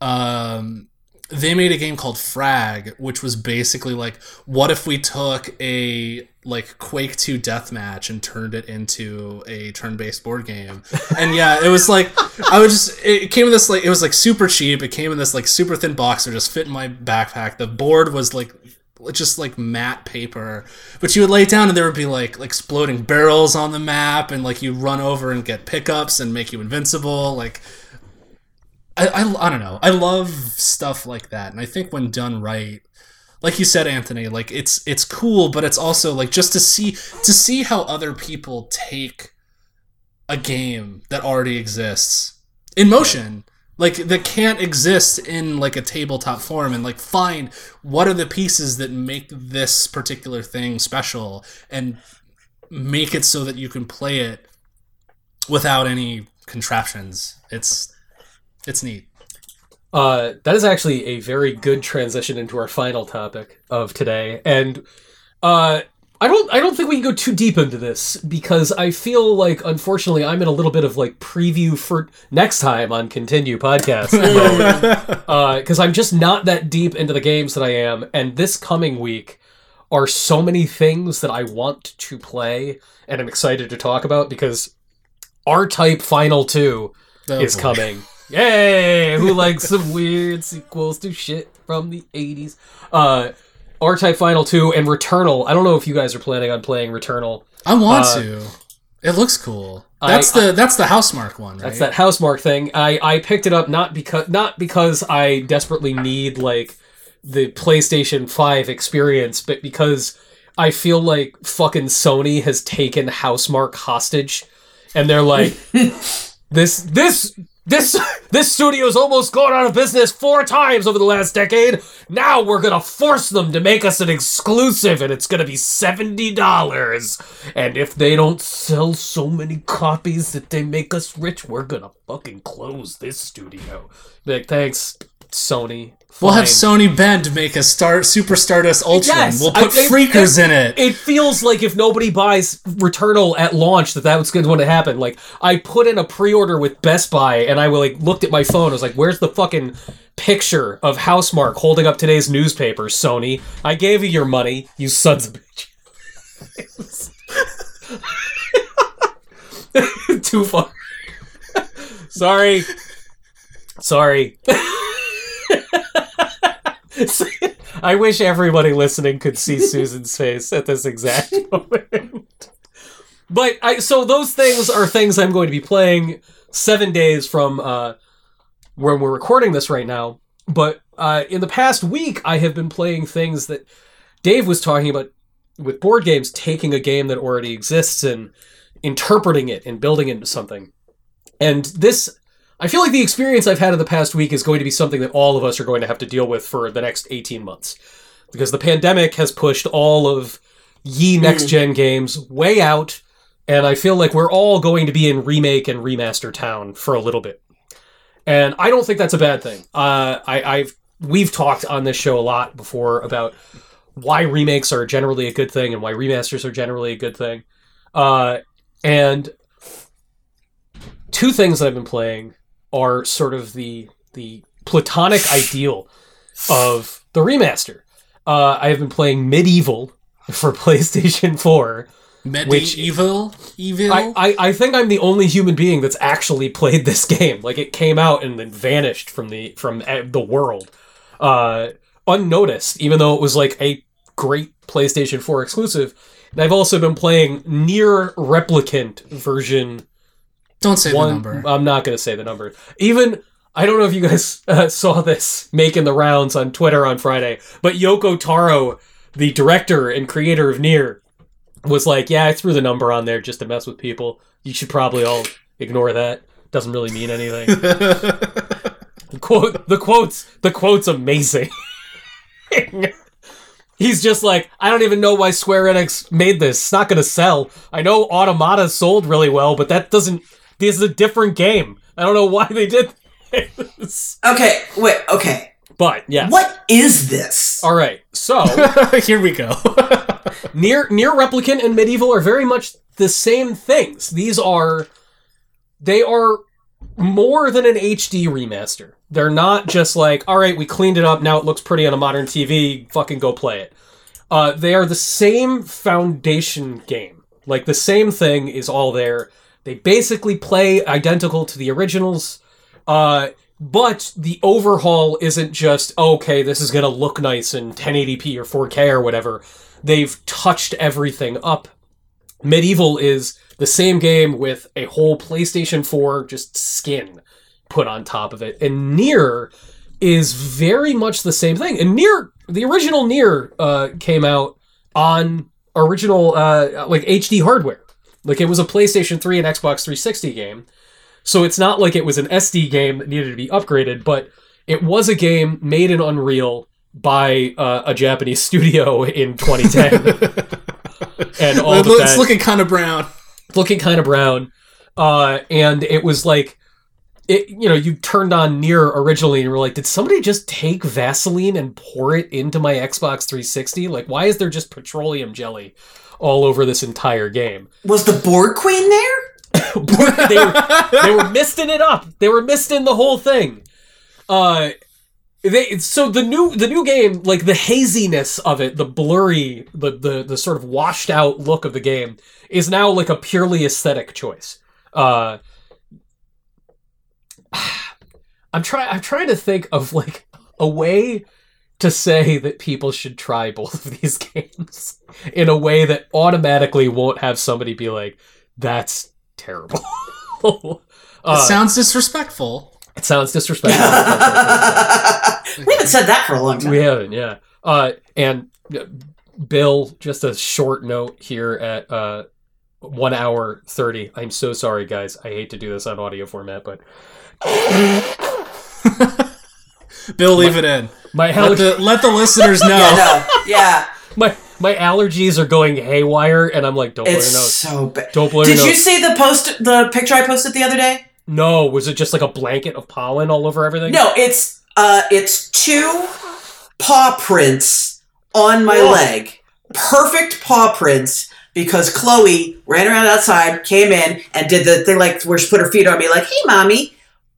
Um, they made a game called Frag, which was basically like, what if we took a like Quake 2 deathmatch and turned it into a turn-based board game? And yeah, it was like I was just it came in this like it was like super cheap. It came in this like super thin box that just fit in my backpack. The board was like just like matte paper. But you would lay down and there would be like exploding barrels on the map and like you run over and get pickups and make you invincible like I, I, I don't know. I love stuff like that. And i think when done right like you said anthony like it's it's cool but it's also like just to see to see how other people take a game that already exists in motion like that can't exist in like a tabletop form and like find what are the pieces that make this particular thing special and make it so that you can play it without any contraptions? It's it's neat. Uh, that is actually a very good transition into our final topic of today, and uh, I don't I don't think we can go too deep into this because I feel like unfortunately I'm in a little bit of like preview for next time on Continue podcast because I'm just not that deep into the games that I am, and this coming week are so many things that I want to play and I'm excited to talk about because R Type Final Two Oh, is boy. coming. Yay! Who likes some weird sequels to shit from the 80s? Uh R-Type Final 2 and Returnal. I don't know if you guys are planning on playing Returnal. i want Uh, to it looks cool I- that's the that's the Housemarque one right That's that Housemarque thing. I I picked it up not because not because I desperately need like the PlayStation 5 experience, but because I feel like fucking Sony has taken Housemarque hostage and they're like this this this this studio's almost gone out of business four times over the last decade. Now we're gonna force them to make us an exclusive, and it's gonna be seventy dollars. And if they don't sell so many copies that they make us rich, we're gonna fucking close this studio. Like, thanks, Sony. We'll have sony bend make a star super stardust ultra Yes, we'll put it- freakers it- in it It feels like if nobody buys Returnal at launch, that that was going to happen. Like I put in a pre-order with Best Buy, and I like looked at my phone. I was like, "Where's the fucking picture of Housemarque holding up today's newspaper?" Sony, I gave you your money, you sons of bitch. Too far. Sorry. Sorry. I wish everybody listening could see Susan's face at this exact moment. But I so those things are things I'm going to be playing seven days from uh, when we're recording this right now. But uh, in the past week, I have been playing things that Dave was talking about with board games, taking a game that already exists and interpreting it and building it into something. And this I feel like the experience I've had in the past week is going to be something that all of us are going to have to deal with for the next 18 months. Because the pandemic has pushed all of ye next gen games way out, and I feel like we're all going to be in remake and remaster town for a little bit. and I don't think that's a bad thing. Uh, I, I've we've talked on this show a lot before about why remakes are generally a good thing and why remasters are generally a good thing. Uh, and two things that I've been playing are sort of the the platonic ideal of the remaster. Uh, I have been playing MediEvil for PlayStation 4. MediEvil, evil. I, I, I think I'm the only human being that's actually played this game. Like it came out and then vanished from the from the world, uh, unnoticed. Even though it was like a great PlayStation 4 exclusive. And I've also been playing Nier Replicant version Don't say one. the number. I'm not going to say the number. Even I don't know if you guys uh, saw this making the rounds on Twitter on Friday, but Yoko Taro, the director and creator of Nier, was like, "Yeah, I threw the number on there just to mess with people. You should probably all ignore that. Doesn't really mean anything." the quote, the quotes, the quote's amazing. He's just like, I don't even know why Square Enix made this. It's not going to sell. I know Automata sold really well, but that doesn't. This is a different game. I don't know why they did this. Okay, wait, okay. But yeah. What is this? All right. So Here we go. Nier Nier replicant and MediEvil are very much the same things. These are they are more than an HD remaster. They're not just like, all right, we cleaned it up, now it looks pretty on a modern TV, fucking go play it. Uh, they are the same foundation game. Like the same thing is all there. They basically play identical to the originals. Uh, but the overhaul isn't just okay. This is gonna look nice in 1080p or 4K or whatever. They've touched everything up. MediEvil is the same game with a whole PlayStation 4 just skin put on top of it, and Nier is very much the same thing. And Nier, the original Nier, uh, came out on original uh, like HD hardware. Like it was a PlayStation 3 and Xbox 360 game. So it's not like it was an SD game that needed to be upgraded, but it was a game made in Unreal by uh, a Japanese studio in 2010. and all it's that looking kind of brown. looking kind of brown. Uh, and it was like, it, you know, you turned on Nier originally and you were like, did somebody just take Vaseline and pour it into my Xbox 360? Like, why is there just petroleum jelly all over this entire game? Was the board queen there? they, were, they were misting it up. They were misting the whole thing. Uh, they so the new the new game, like the haziness of it, the blurry, the the the sort of washed out look of the game, is now like a purely aesthetic choice. Uh, I'm trying. I'm trying to think of like a way to say that people should try both of these games in a way that automatically won't have somebody be like, "That's terrible." It uh, sounds disrespectful. it sounds disrespectful. we haven't said that for a long time. we haven't, yeah. Uh, and uh, Bill, just a short note here at uh, one hour thirty. I'm so sorry, guys. I hate to do this on audio format, but Bill, leave it in. My Let allergy, the, let the listeners know. Yeah, no, yeah. my my allergies are going haywire, and I'm like, don't blow your It's nose. so bad. Don't blow Did your nose. Did you see the post, the picture I posted the other day? No, was it just like a blanket of pollen all over everything? No, it's uh, it's two paw prints on my Oh. leg. Perfect paw prints because Chloe ran around outside, came in, and did the thing like where she put her feet on me, like, "Hey, mommy."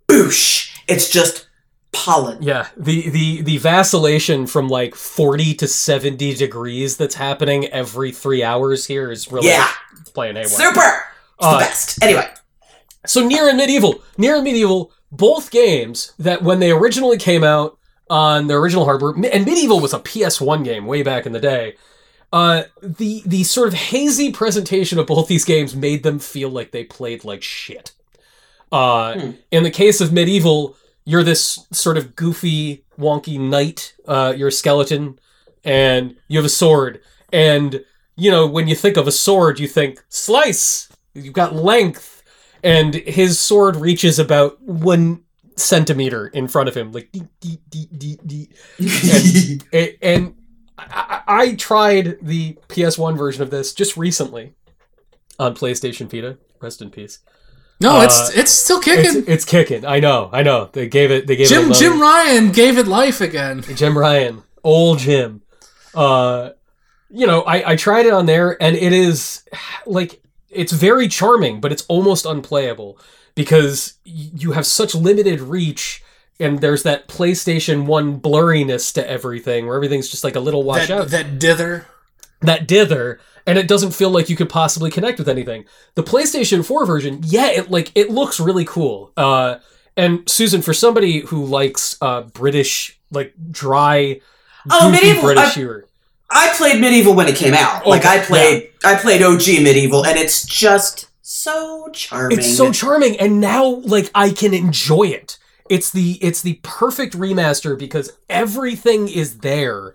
Boosh! It's just pollen. Yeah, the the the vacillation from like 40 to 70 degrees that's happening every three hours here is really Yeah. playing haywire. Super. It's Uh, the best. Anyway, So Nier and MediEvil, Nier and MediEvil, both games that when they originally came out on the original hardware, and MediEvil was a PS1 game way back in the day. Uh, the the sort of hazy presentation of both these games made them feel like they played like shit. Uh, Hmm. in the case of MediEvil, you're this sort of goofy, wonky knight. Uh, you're a skeleton, and you have a sword. And you know when you think of a sword, you think slice. You've got length, and his sword reaches about one centimeter in front of him, like dee, dee, dee, dee, dee. and, and, I I tried the PS1 version of this just recently on PlayStation Vita. Rest in peace. No, Uh, it's it's still kicking. it's kicking. I know. I know. They gave it. They gave it. Jim load. Jim Ryan gave it life again. Jim Ryan, old Jim. Uh, you know, I I tried it on there, and it is like it's very charming, but it's almost unplayable because you have such limited reach. And there's that PlayStation 1 blurriness to everything where everything's just like a little washed out. That dither. That dither and it doesn't feel like you could possibly connect with anything. The playstation 4 version yeah it like it looks really cool. Uh and susan for somebody who likes uh british like dry Oh, MediEvil- british I- humor. I played MediEvil when it came out. Oh, like I played, I played OG MediEvil, and it's just so charming. it's so charming and now like i can enjoy it. It's the it's the perfect remaster because everything is there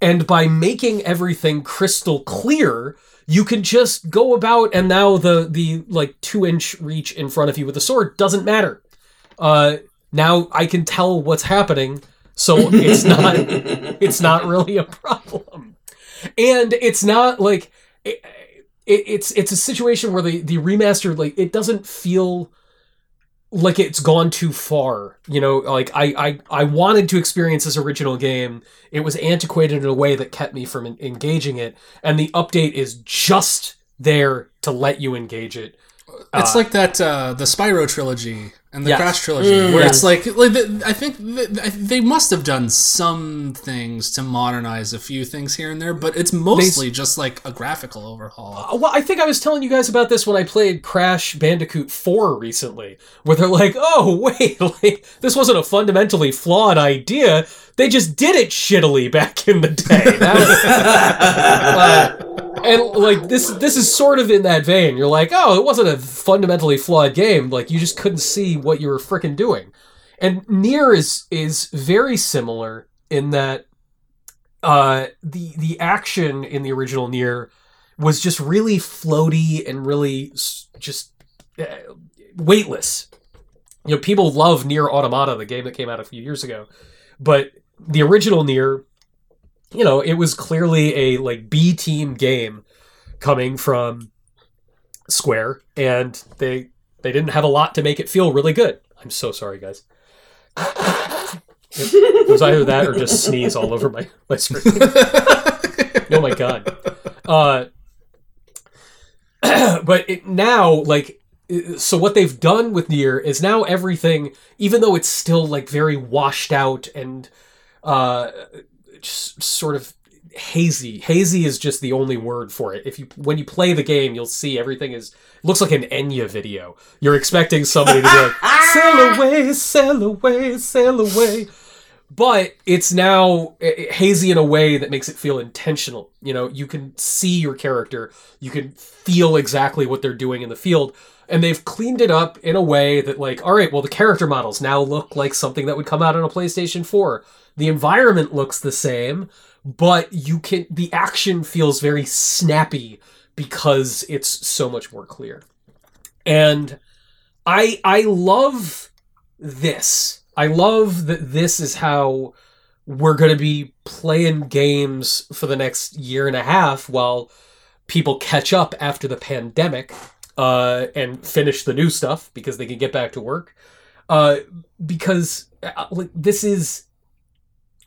and by making everything crystal clear you can just go about and now the the like two inch reach in front of you with the sword doesn't matter. Uh now i can tell what's happening so it's not it's not really a problem. And it's not like it, it, it's it's a situation where the the remaster like it doesn't feel like it's gone too far you know like I, I i wanted to experience this original game. It was antiquated in a way that kept me from en- engaging it and the update is just there to let you engage it It's like that uh, the Spyro trilogy and the Yes. Crash trilogy, Mm. where it's like, like the, I think th- they must have done some things to modernize a few things here and there, but it's mostly just like a graphical overhaul. Uh, Well, I think I was telling you guys about this when I played Crash Bandicoot 4 recently, where they're like, oh, wait, like, this wasn't a fundamentally flawed idea. They just did it shittily back in the day. That- uh, and like this this is sort of in that vein. You're like, oh, it wasn't a fundamentally flawed game. Like you just couldn't see what you were freaking doing. And Nier is is very similar in that uh the the action in the original Nier was just really floaty and really just uh, weightless. You know, people love Nier Automata, the game that came out a few years ago, but the original Nier, you know, it was clearly a like B team game coming from Square, and they they didn't have a lot to make it feel really good. I'm so sorry, guys. It was either that or just sneeze all over my my screen. oh my god. Uh, but it, now, like, so what they've done with Nier is now everything, even though it's still like very washed out and uh, sort of hazy. Hazy is just the only word for it. If you when you play the game, you'll see everything is looks like an Enya video. You're expecting somebody to be like, "Sail away, sail away, sail away." but it's now eh, hazy in a way that makes it feel intentional. You know, you can see your character, you can feel exactly what they're doing in the field, and they've cleaned it up in a way that, like, all right, well, the character models now look like something that would come out on a PlayStation 4. The environment looks the same, but you can, the action feels very snappy because it's so much more clear. And I, I love this. I love that this is how we're going to be playing games for the next year and a half while people catch up after the pandemic uh, and finish the new stuff because they can get back to work. Uh, because uh, like this is,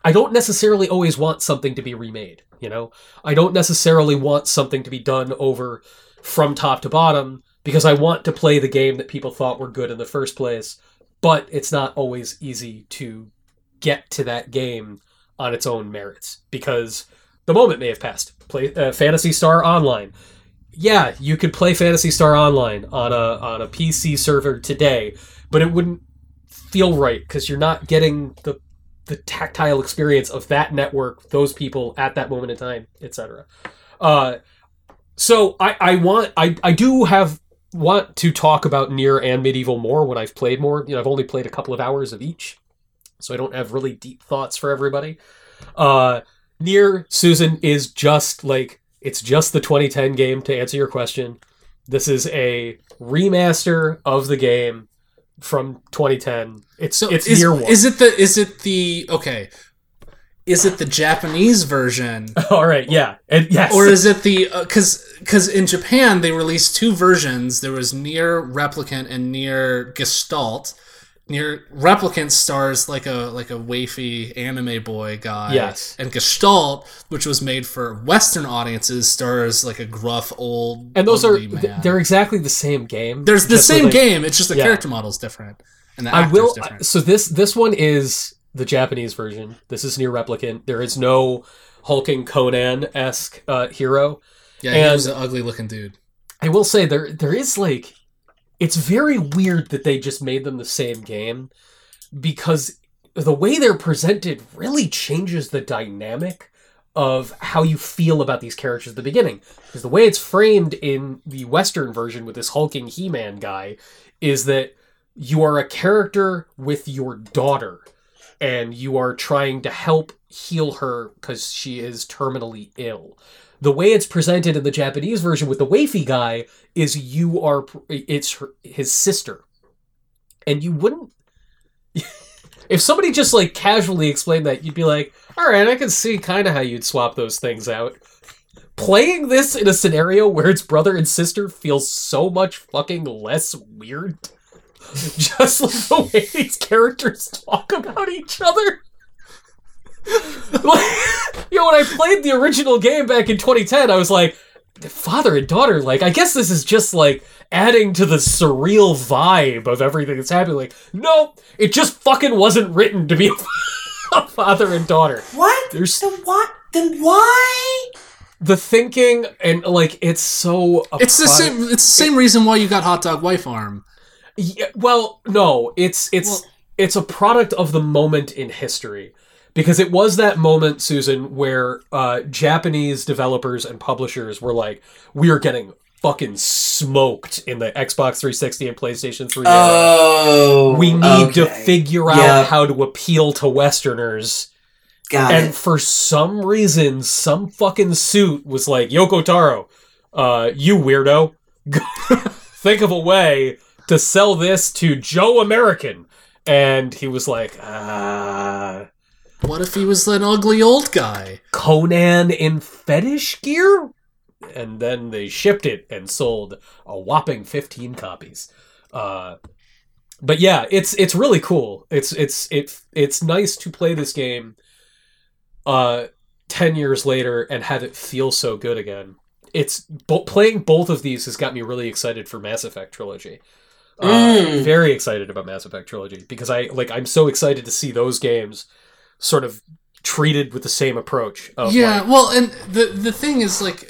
I don't necessarily always want something to be remade. You know, I don't necessarily want something to be done over from top to bottom because I want to play the game that people thought were good in the first place but it's not always easy to get to that game on its own merits because the moment may have passed. Play uh, Phantasy Star Online. Yeah, you could play Phantasy Star Online on a on a PC server today, but it wouldn't feel right because you're not getting the the tactile experience of that network, those people at that moment in time, etc. Uh, so I I want I I do have want to talk about Nier and MediEvil more when I've played more. You know, I've only played a couple of hours of each, so I don't have really deep thoughts for everybody. Uh, Nier Susan is just like it's just the 2010 game. To answer your question, this is a remaster of the game from 2010. It's So it's is, Nier One. is it the is it the okay? Is it the Japanese version All right, yeah, and yes, or is it the uh, because because in Japan they released two versions. There was Nier Replicant and Nier Gestalt. Nier Replicant stars like a like a wafy anime boy guy. Yes. And Gestalt, which was made for Western audiences, stars like a gruff old And those are man. they're exactly the same game. There's the same like- game. It's just the Yeah. character model's different, and the I will. different. So this this one is the Japanese version. This is Nier replicant. There is no hulking Conan esque uh, hero. yeah, he and- was an ugly looking dude. I will say there there is like it's very weird that they just made them the same game because the way they're presented really changes the dynamic of how you feel about these characters at the beginning. Because the way it's framed in the Western version with this hulking He Man guy is that you are a character with your daughter and you are trying to help heal her because she is terminally ill. The way it's presented in the Japanese version with the wafy guy is you are it's her, his sister, and you wouldn't. if somebody just like casually explained that, you'd be like, "All right, I can see kind of how you'd swap those things out." Playing this in a scenario where it's brother and sister feels so much fucking less weird. Just like the way these characters talk about each other. Like, you know, when I played the original game back in 2010, I was like, father and daughter, like, I guess this is just like adding to the surreal vibe of everything that's happening. Like, no, it just fucking wasn't written to be a father and daughter. What? There's- Then what? Then why? The thinking and like it's so. a It's the same. It's the same reason why you got Hot Dog Wife Arm. Yeah, well, no, it's it's Well- it's a product of the moment in history because it was that moment, Susan, where uh, Japanese developers and publishers were like, "We are getting fucking smoked in the Xbox 360 and PlayStation 3. Oh, We need to okay. figure out how to appeal to Westerners." Got and it. for some reason, some fucking suit was like, Yoko Taro, uh, you weirdo, think of a way to sell this to Joe American. And he was like, ah, What if he was an ugly old guy? Conan in fetish gear? And then they shipped it and sold a whopping 15 copies. Uh, but yeah, it's it's really cool. It's it's it it's nice to play this game uh 10 years later and have it feel so good again. It's bo- playing both of these has got me really excited for Mass Effect trilogy. Uh, Mm. very excited about Mass Effect trilogy because I like I'm so excited to see those games sort of treated with the same approach of yeah, like, well, and the the thing is like,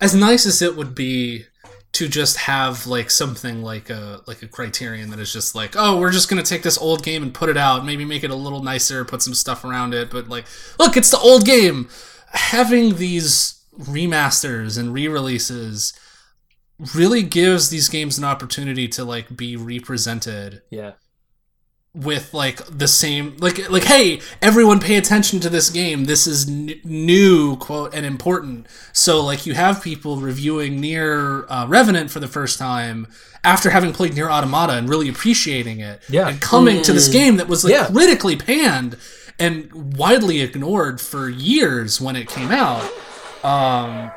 as nice as it would be to just have like something like a like a criterion that is just like, oh, we're just gonna take this old game and put it out, maybe make it a little nicer, put some stuff around it, but like, look, it's the old game. Having these remasters and re-releases really gives these games an opportunity to like be represented yeah with like the same like like hey everyone pay attention to this game. This is n- new quote and important. So like you have people reviewing Nier uh, Replicant for the first time after having played Nier automata and really appreciating it Yeah. and coming to this game that was like Yeah. critically panned and widely ignored for years when it came out. Um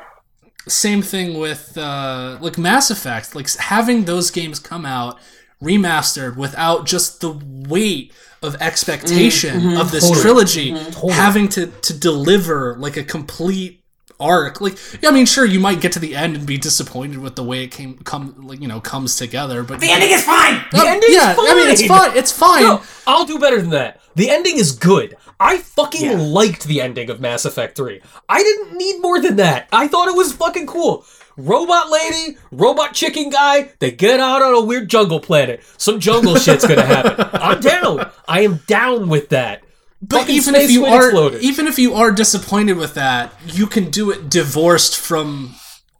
same thing with uh like mass effect. Like having those games come out remastered without just the weight of expectation mm-hmm. of this Totally. trilogy mm-hmm. Totally. having to to deliver like a complete arc like yeah, i mean sure you might get to the end and be disappointed with the way it came come like you know comes together but The ending is fine. The ending's yeah i mean it's fine. fine it's fine No, I'll do better than that. The ending is good. I fucking Yeah. liked the ending of Mass Effect 3. I didn't need more than that. I thought it was fucking cool. Robot lady, robot chicken guy, they get out on a weird jungle planet. Some jungle shit's gonna happen. I'm down. I am down with that. But Fucking even if you are exploded. even if you are disappointed with that, you can do it divorced from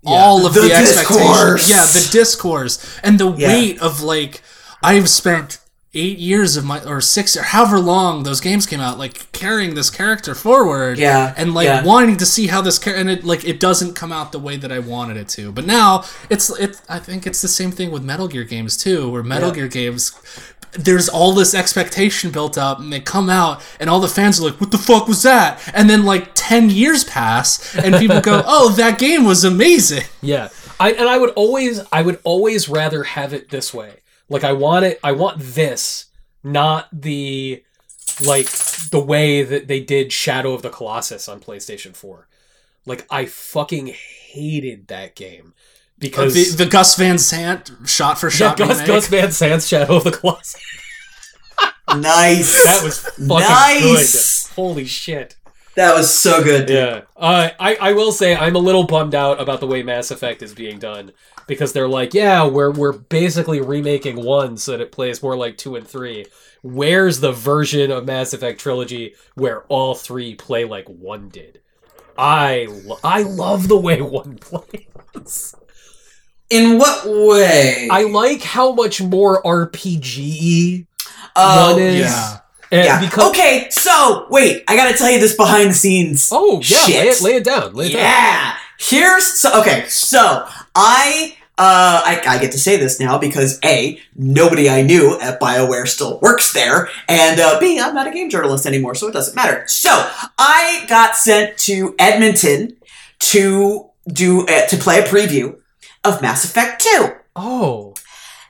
all of The the, discourse. expectations. Yeah, the discourse and the Yeah. weight of like I've spent eight years of my or six or however long those games came out, like carrying this character forward. Yeah, and like yeah. wanting to see how this character and it like it doesn't come out the way that I wanted it to. But now it's it. I think it's the same thing with Metal Gear games too, where Metal Yeah. Gear games there's all this expectation built up, and they come out, and all the fans are like, "What the fuck was that?" And then like ten years pass, and people go, "Oh, that game was amazing." Yeah. I and I would always I would always rather have it this way. Like I want it I want this, not the like the way that they did Shadow of the Colossus on PlayStation 4. Like I fucking hated that game because The, the Gus Van Sant shot for yeah, shot Gus, remake. Gus Van Sant's Shadow of the Colossus. Nice. That was fucking Nice. good. Holy shit. That was so good. dude. Yeah. Uh, I, I will say I'm a little bummed out about the way Mass Effect is being done because they're like, yeah, we're we're basically remaking one so that it plays more like two and three. Where's the version of Mass Effect trilogy where all three play like one did? I lo- I love the way one plays. In what way? I like how much more RPG Oh, one is. yeah. And yeah. because okay, so wait, I gotta tell you this behind the scenes. oh yeah, Shit. lay it, lay it down. Lay it down. Yeah. Here's so okay, so I uh I, I get to say this now because A, nobody I knew at BioWare still works there, and uh, B, I'm not a game journalist anymore, so it doesn't matter. So I got sent to Edmonton to do uh, to play a preview of Mass Effect 2 Oh.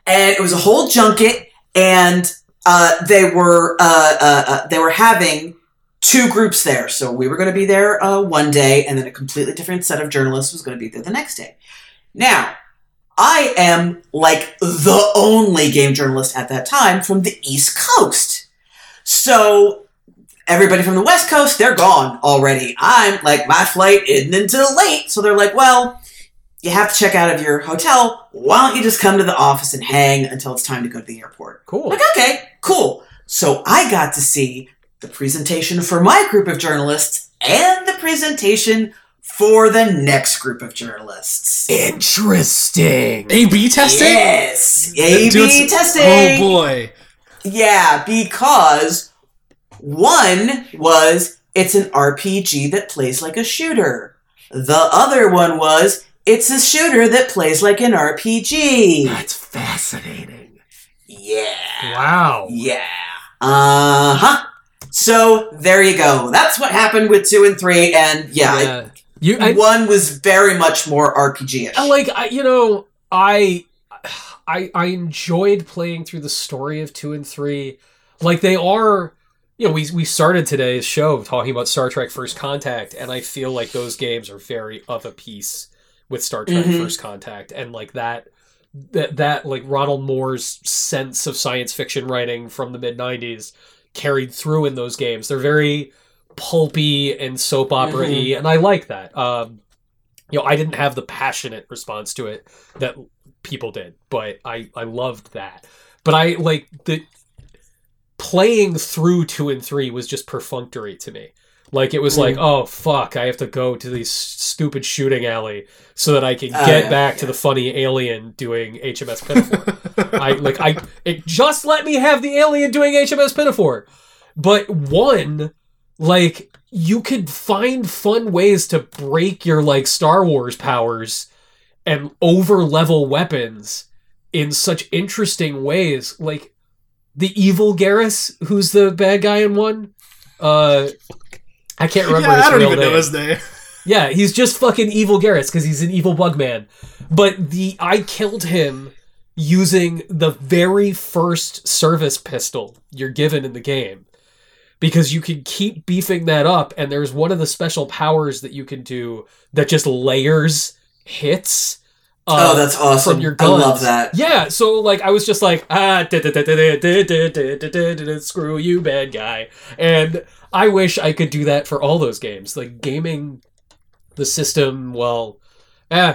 and it was a whole junket, and uh, they were uh, uh, uh, they were having two groups there. So we were going to be there uh, one day, and then a completely different set of journalists was going to be there the next day. Now, I am like the only game journalist at that time from the East Coast, so. Everybody from the West Coast, they're gone already. I'm like, my flight isn't until late. So they're like, well, you have to check out of your hotel. Why don't you just come to the office and hang until it's time to go to the airport? Cool. Like, okay, cool. So I got to see the presentation for my group of journalists and the presentation for the next group of journalists. Interesting. A/B testing. Yes, A/B testing. Oh boy. Yeah, because one was it's an RPG that plays like a shooter. The other one was it's a shooter that plays like an RPG. That's fascinating. Yeah. Wow. Yeah. Uh huh. So there you go. That's what happened with two and three, and yeah, Yeah. You, I, one was very much more RPG-ish. I like, I, you know, I, I, I enjoyed playing through the story of two and three. Like they are, you know, we we started today's show talking about Star Trek First Contact, and I feel like those games are very of a piece with Star Trek Mhm. First Contact, and like that. That, that like Ronald Moore's sense of science fiction writing from the mid 90s carried through in those games. They're very pulpy and soap opera y, and I like that. Um, you know, I didn't have the passionate response to it that people did, but I I loved that. But I like the playing through two and three was just perfunctory to me. Like it was like, oh fuck, I have to go to this stupid shooting alley so that I can Oh, get yeah, back to the funny alien doing HMS Pinafore. I like I it just let me have the alien doing HMS Pinafore. But one, like you could find fun ways to break your like Star Wars powers and over level weapons in such interesting ways. Like the evil Garrus, who's the bad guy in one. Uh I can't remember yeah, his I don't real even name. know his name. Yeah, he's just fucking evil Garrus because he's an evil bug man. But the I killed him using the very first service pistol you're given in the game because you can keep beefing that up and there's one of the special powers that you can do that just layers hits uh, oh, that's awesome! From your guns. I love that. Yeah, so like I was just like ah, screw you, bad guy, and I wish I could do that for all those games. Like gaming the system, well, eh,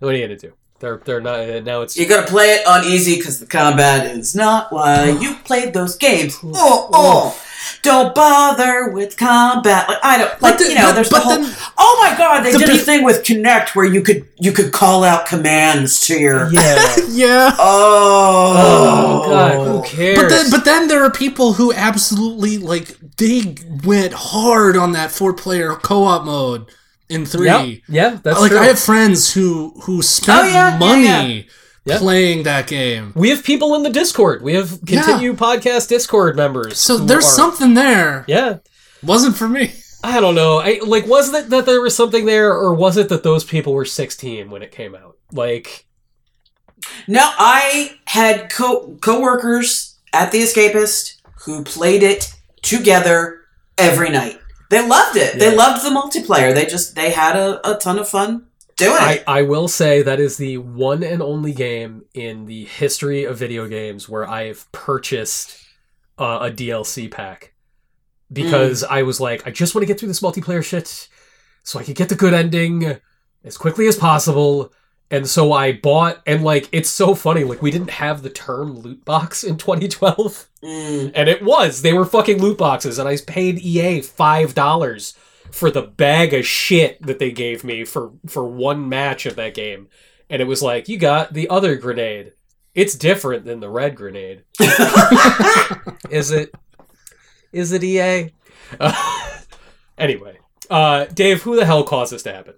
what are you gonna do? They're they're not now. It's you gotta play it on easy because the combat is not why you played those games. Oh oh. Don't bother with combat. Like I don't like the- you know. but- There's but the whole. then- oh my god! They the did a thing with Kinect where you could you could call out commands to your. yeah. Yeah. Oh, Oh god, who cares? But then, but then there are people who absolutely like they went hard on that four-player co-op mode in three. yeah, yeah, that's like true. I have friends who who spent Oh, yeah, yeah, money Yeah. playing that game. We have people in the Discord. We have continue podcast Discord members. So there's are- something there. Yeah. Wasn't for me. I don't know. I like was it that there was something there, or was it that those people were 16 when it came out? Like, No, I had co coworkers at the Escapist who played it together every night. They loved it. They loved the multiplayer. They just they had a, a ton of fun doing I, it. I will say that is the one and only game in the history of video games where I have purchased uh, a DLC pack because I was like, I just want to get through this multiplayer shit so I could get the good ending as quickly as possible. And so I bought, and like, it's so funny. Like, we didn't have the term loot box in 2012. Mm. And it was. They were fucking loot boxes. And I paid EA $5 for the bag of shit that they gave me for, for one match of that game. And it was like, you got the other grenade. It's different than the red grenade. Is it? Is it EA? Uh, anyway, uh, Dave, who the hell caused this to happen?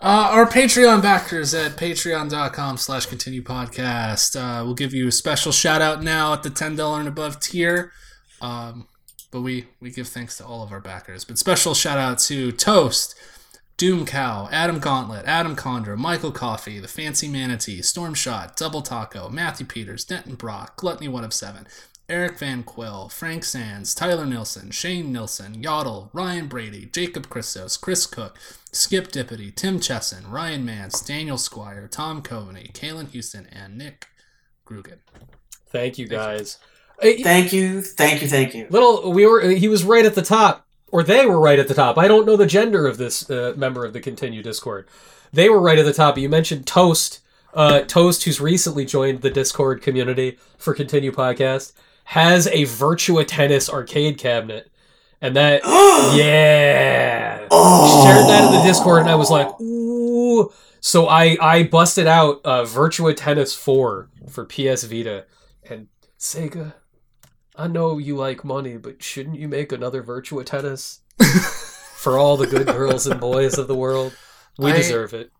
Uh, our Patreon backers at patreon.com slash continue podcast. Uh, we'll give you a special shout out now at the $10 and above tier. Um, but we, we give thanks to all of our backers. But special shout out to Toast, Doom Cow, Adam Gauntlet, Adam Condra, Michael Coffee, The Fancy Manatee, Storm Shot, Double Taco, Matthew Peters, Denton Brock, Gluttony One of Seven, Eric Van Quill, Frank Sands, Tyler Nilsson, Shane Nilsson, Yodel, Ryan Brady, Jacob Christos, Chris Cook, Skip Dippity, Tim Chesson, Ryan Mance, Daniel Squire, Tom Coveney, Kalen Houston, and Nick Grugan. Thank you guys. Hey, Thank you, thank you, thank you. little we were he was right at the top or they were right at the top. I don't know the gender of this uh, member of the continue discord. They were right at the top. You mentioned toast uh, toast who's recently joined the discord community for continue podcast has a virtua tennis arcade cabinet. And that yeah. Oh. shared that in the discord and i was like ooh. So i i busted out uh, virtua tennis 4 for ps vita and sega I know you like money, but shouldn't you make another Virtua Tennis for all the good girls and boys of the world? We I- deserve it.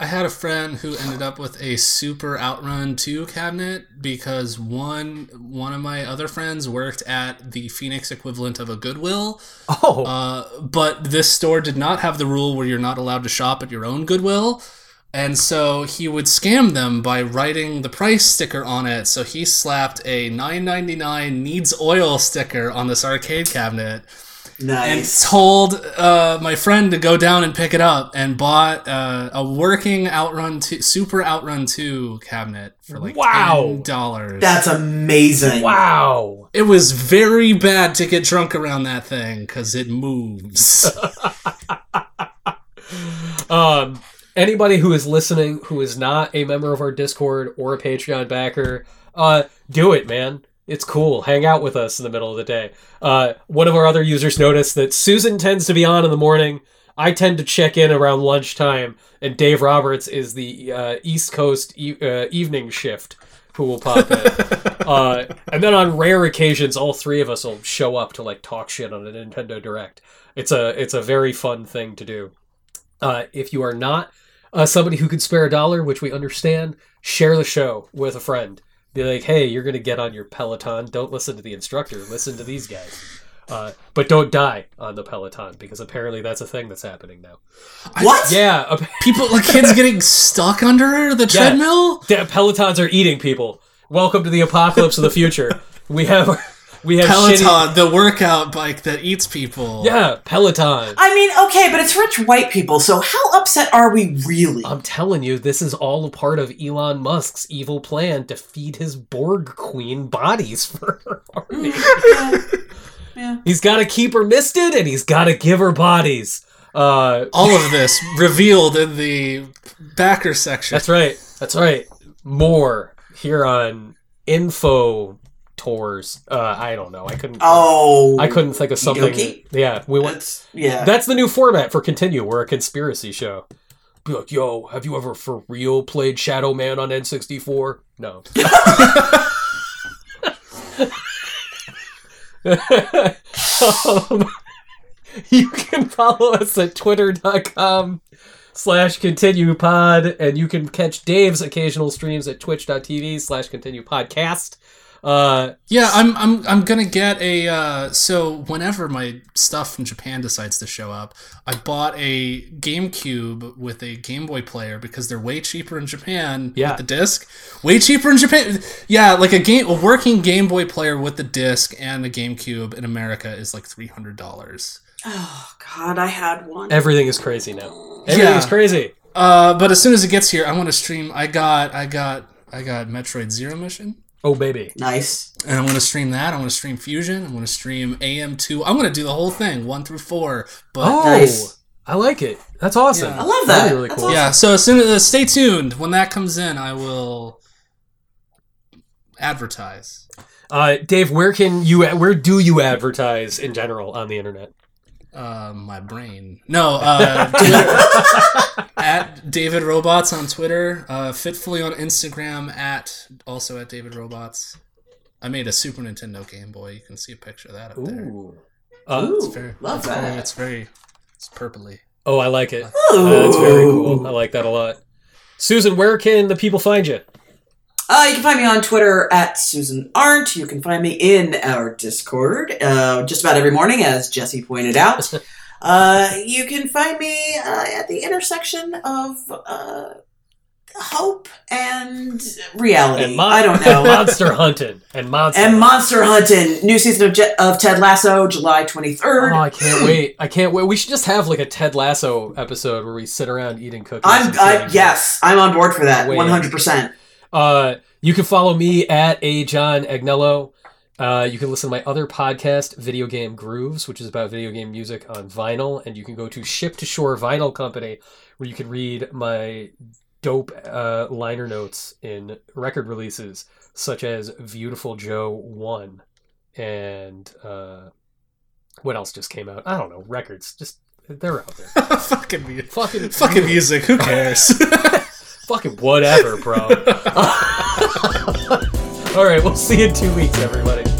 I had a friend who ended up with a Super Outrun 2 cabinet because one one of my other friends worked at the Phoenix equivalent of a Goodwill. Oh, Uh, but this store did not have the rule where you're not allowed to shop at your own Goodwill. And so he would scam them by writing the price sticker on it. So he slapped a $9.99 needs oil sticker on this arcade cabinet and told uh, my friend to go down and pick it up and bought uh, a working Outrun 2, Super Outrun 2 cabinet for like Wow. $10. That's amazing. wow. It was very bad to get drunk around that thing because it moves. Um, anybody who is listening who is not a member of our Discord or a Patreon backer, uh, do it, man. It's cool. Hang out with us in the middle of the day. Uh, one of our other users noticed that Susan tends to be on in the morning. I tend to check in around lunchtime, and Dave Roberts is the uh, East Coast e- uh, evening shift who will pop in. uh, and then on rare occasions, all three of us will show up to like talk shit on a Nintendo Direct. It's a it's a very fun thing to do. Uh, if you are not uh, somebody who could spare a dollar, which we understand, share the show with a friend. Be like, hey, you're going to get on your Peloton. Don't listen to the instructor. Listen to these guys. Uh, but don't die on the Peloton because apparently that's a thing that's happening now. What? Yeah, People, like kids getting stuck under the treadmill? the Pelotons are eating people. Welcome to the apocalypse of the future. We have we have Peloton, shitty- the workout bike that eats people. yeah, Peloton. I mean, okay, but it's rich white people, so how upset are we really? I'm telling you, this is all a part of Elon Musk's evil plan to feed his Borg queen bodies for her army. yeah. yeah. he's got to keep her misted, and he's got to give her bodies. Uh, All of this revealed in the backer section. that's right. That's right. More here on info tours. Uh, I don't know. I couldn't. Oh. I couldn't think of something. Yeah, we went. That's, yeah. That's the new format for Continue. We're a conspiracy show. Be like, yo, have you ever for real played Shadow Man on N64? No. um, you can follow us at twitter.com slash continue pod. And you can catch Dave's occasional streams at twitch.tv slash continue podcast. Uh, Yeah, I'm I'm I'm gonna get a uh, so whenever my stuff from Japan decides to show up, I bought a GameCube with a Game Boy player because they're way cheaper in Japan Yeah. with the disc. Way cheaper in Japan. Yeah, like a game a working Game Boy player with the disc and the GameCube in America is like three hundred dollars. Oh God, I had one. everything is crazy now. Everything is crazy. Uh, but as soon as it gets here, I want to stream. I got I got I got Metroid Zero Mission. Oh, baby. Nice. And I want to stream that. I want to stream Fusion. I want to stream AM2. I'm going to do the whole thing, one through four. But Oh, Nice. I like it. That's awesome. Yeah. I love That'd be really That's cool. awesome. yeah, so as soon as uh, stay tuned when that comes in, I will advertise. Uh, Dave, where can you, where do you advertise in general on the internet? Uh, my brain. No, uh, Twitter, at David Robots on Twitter. Uh, Fitfully on Instagram. At also at David Robots. I made a Super Nintendo Game Boy. You can see a picture of that up there. Ooh. Uh, Ooh, It's very, love it's very, that. it's very, it's purpley. oh, I like it. Ooh. Uh, that's very cool. I like that a lot. Susan, where can the people find you? Uh, you can find me on Twitter at Susan Arendt. You can find me in our Discord uh, just about every morning, as Jesse pointed out. uh, you can find me uh, at the intersection of uh, hope and reality. And mon- I don't know. Monster hunting and monster. and monster hunting. New season of, Je- of Ted Lasso, July 23rd. Oh, I can't wait! I can't wait. We should just have like a Ted Lasso episode where we sit around eating cookies. I'm I, yes, I'm on board for that. One hundred percent. Uh, you can follow me at a John Agnello. Uh, you can listen to my other podcast, Video Game Grooves, which is about video game music on vinyl, and you can go to Ship to Shore Vinyl Company, where you can read my dope uh, liner notes in record releases, such as Viewtiful Joe One, and uh, what else just came out? I don't know. Records, just they're out there. fucking, mu- fucking, fucking music. Who cares? fucking whatever, bro. All right, we'll see you in two weeks, everybody.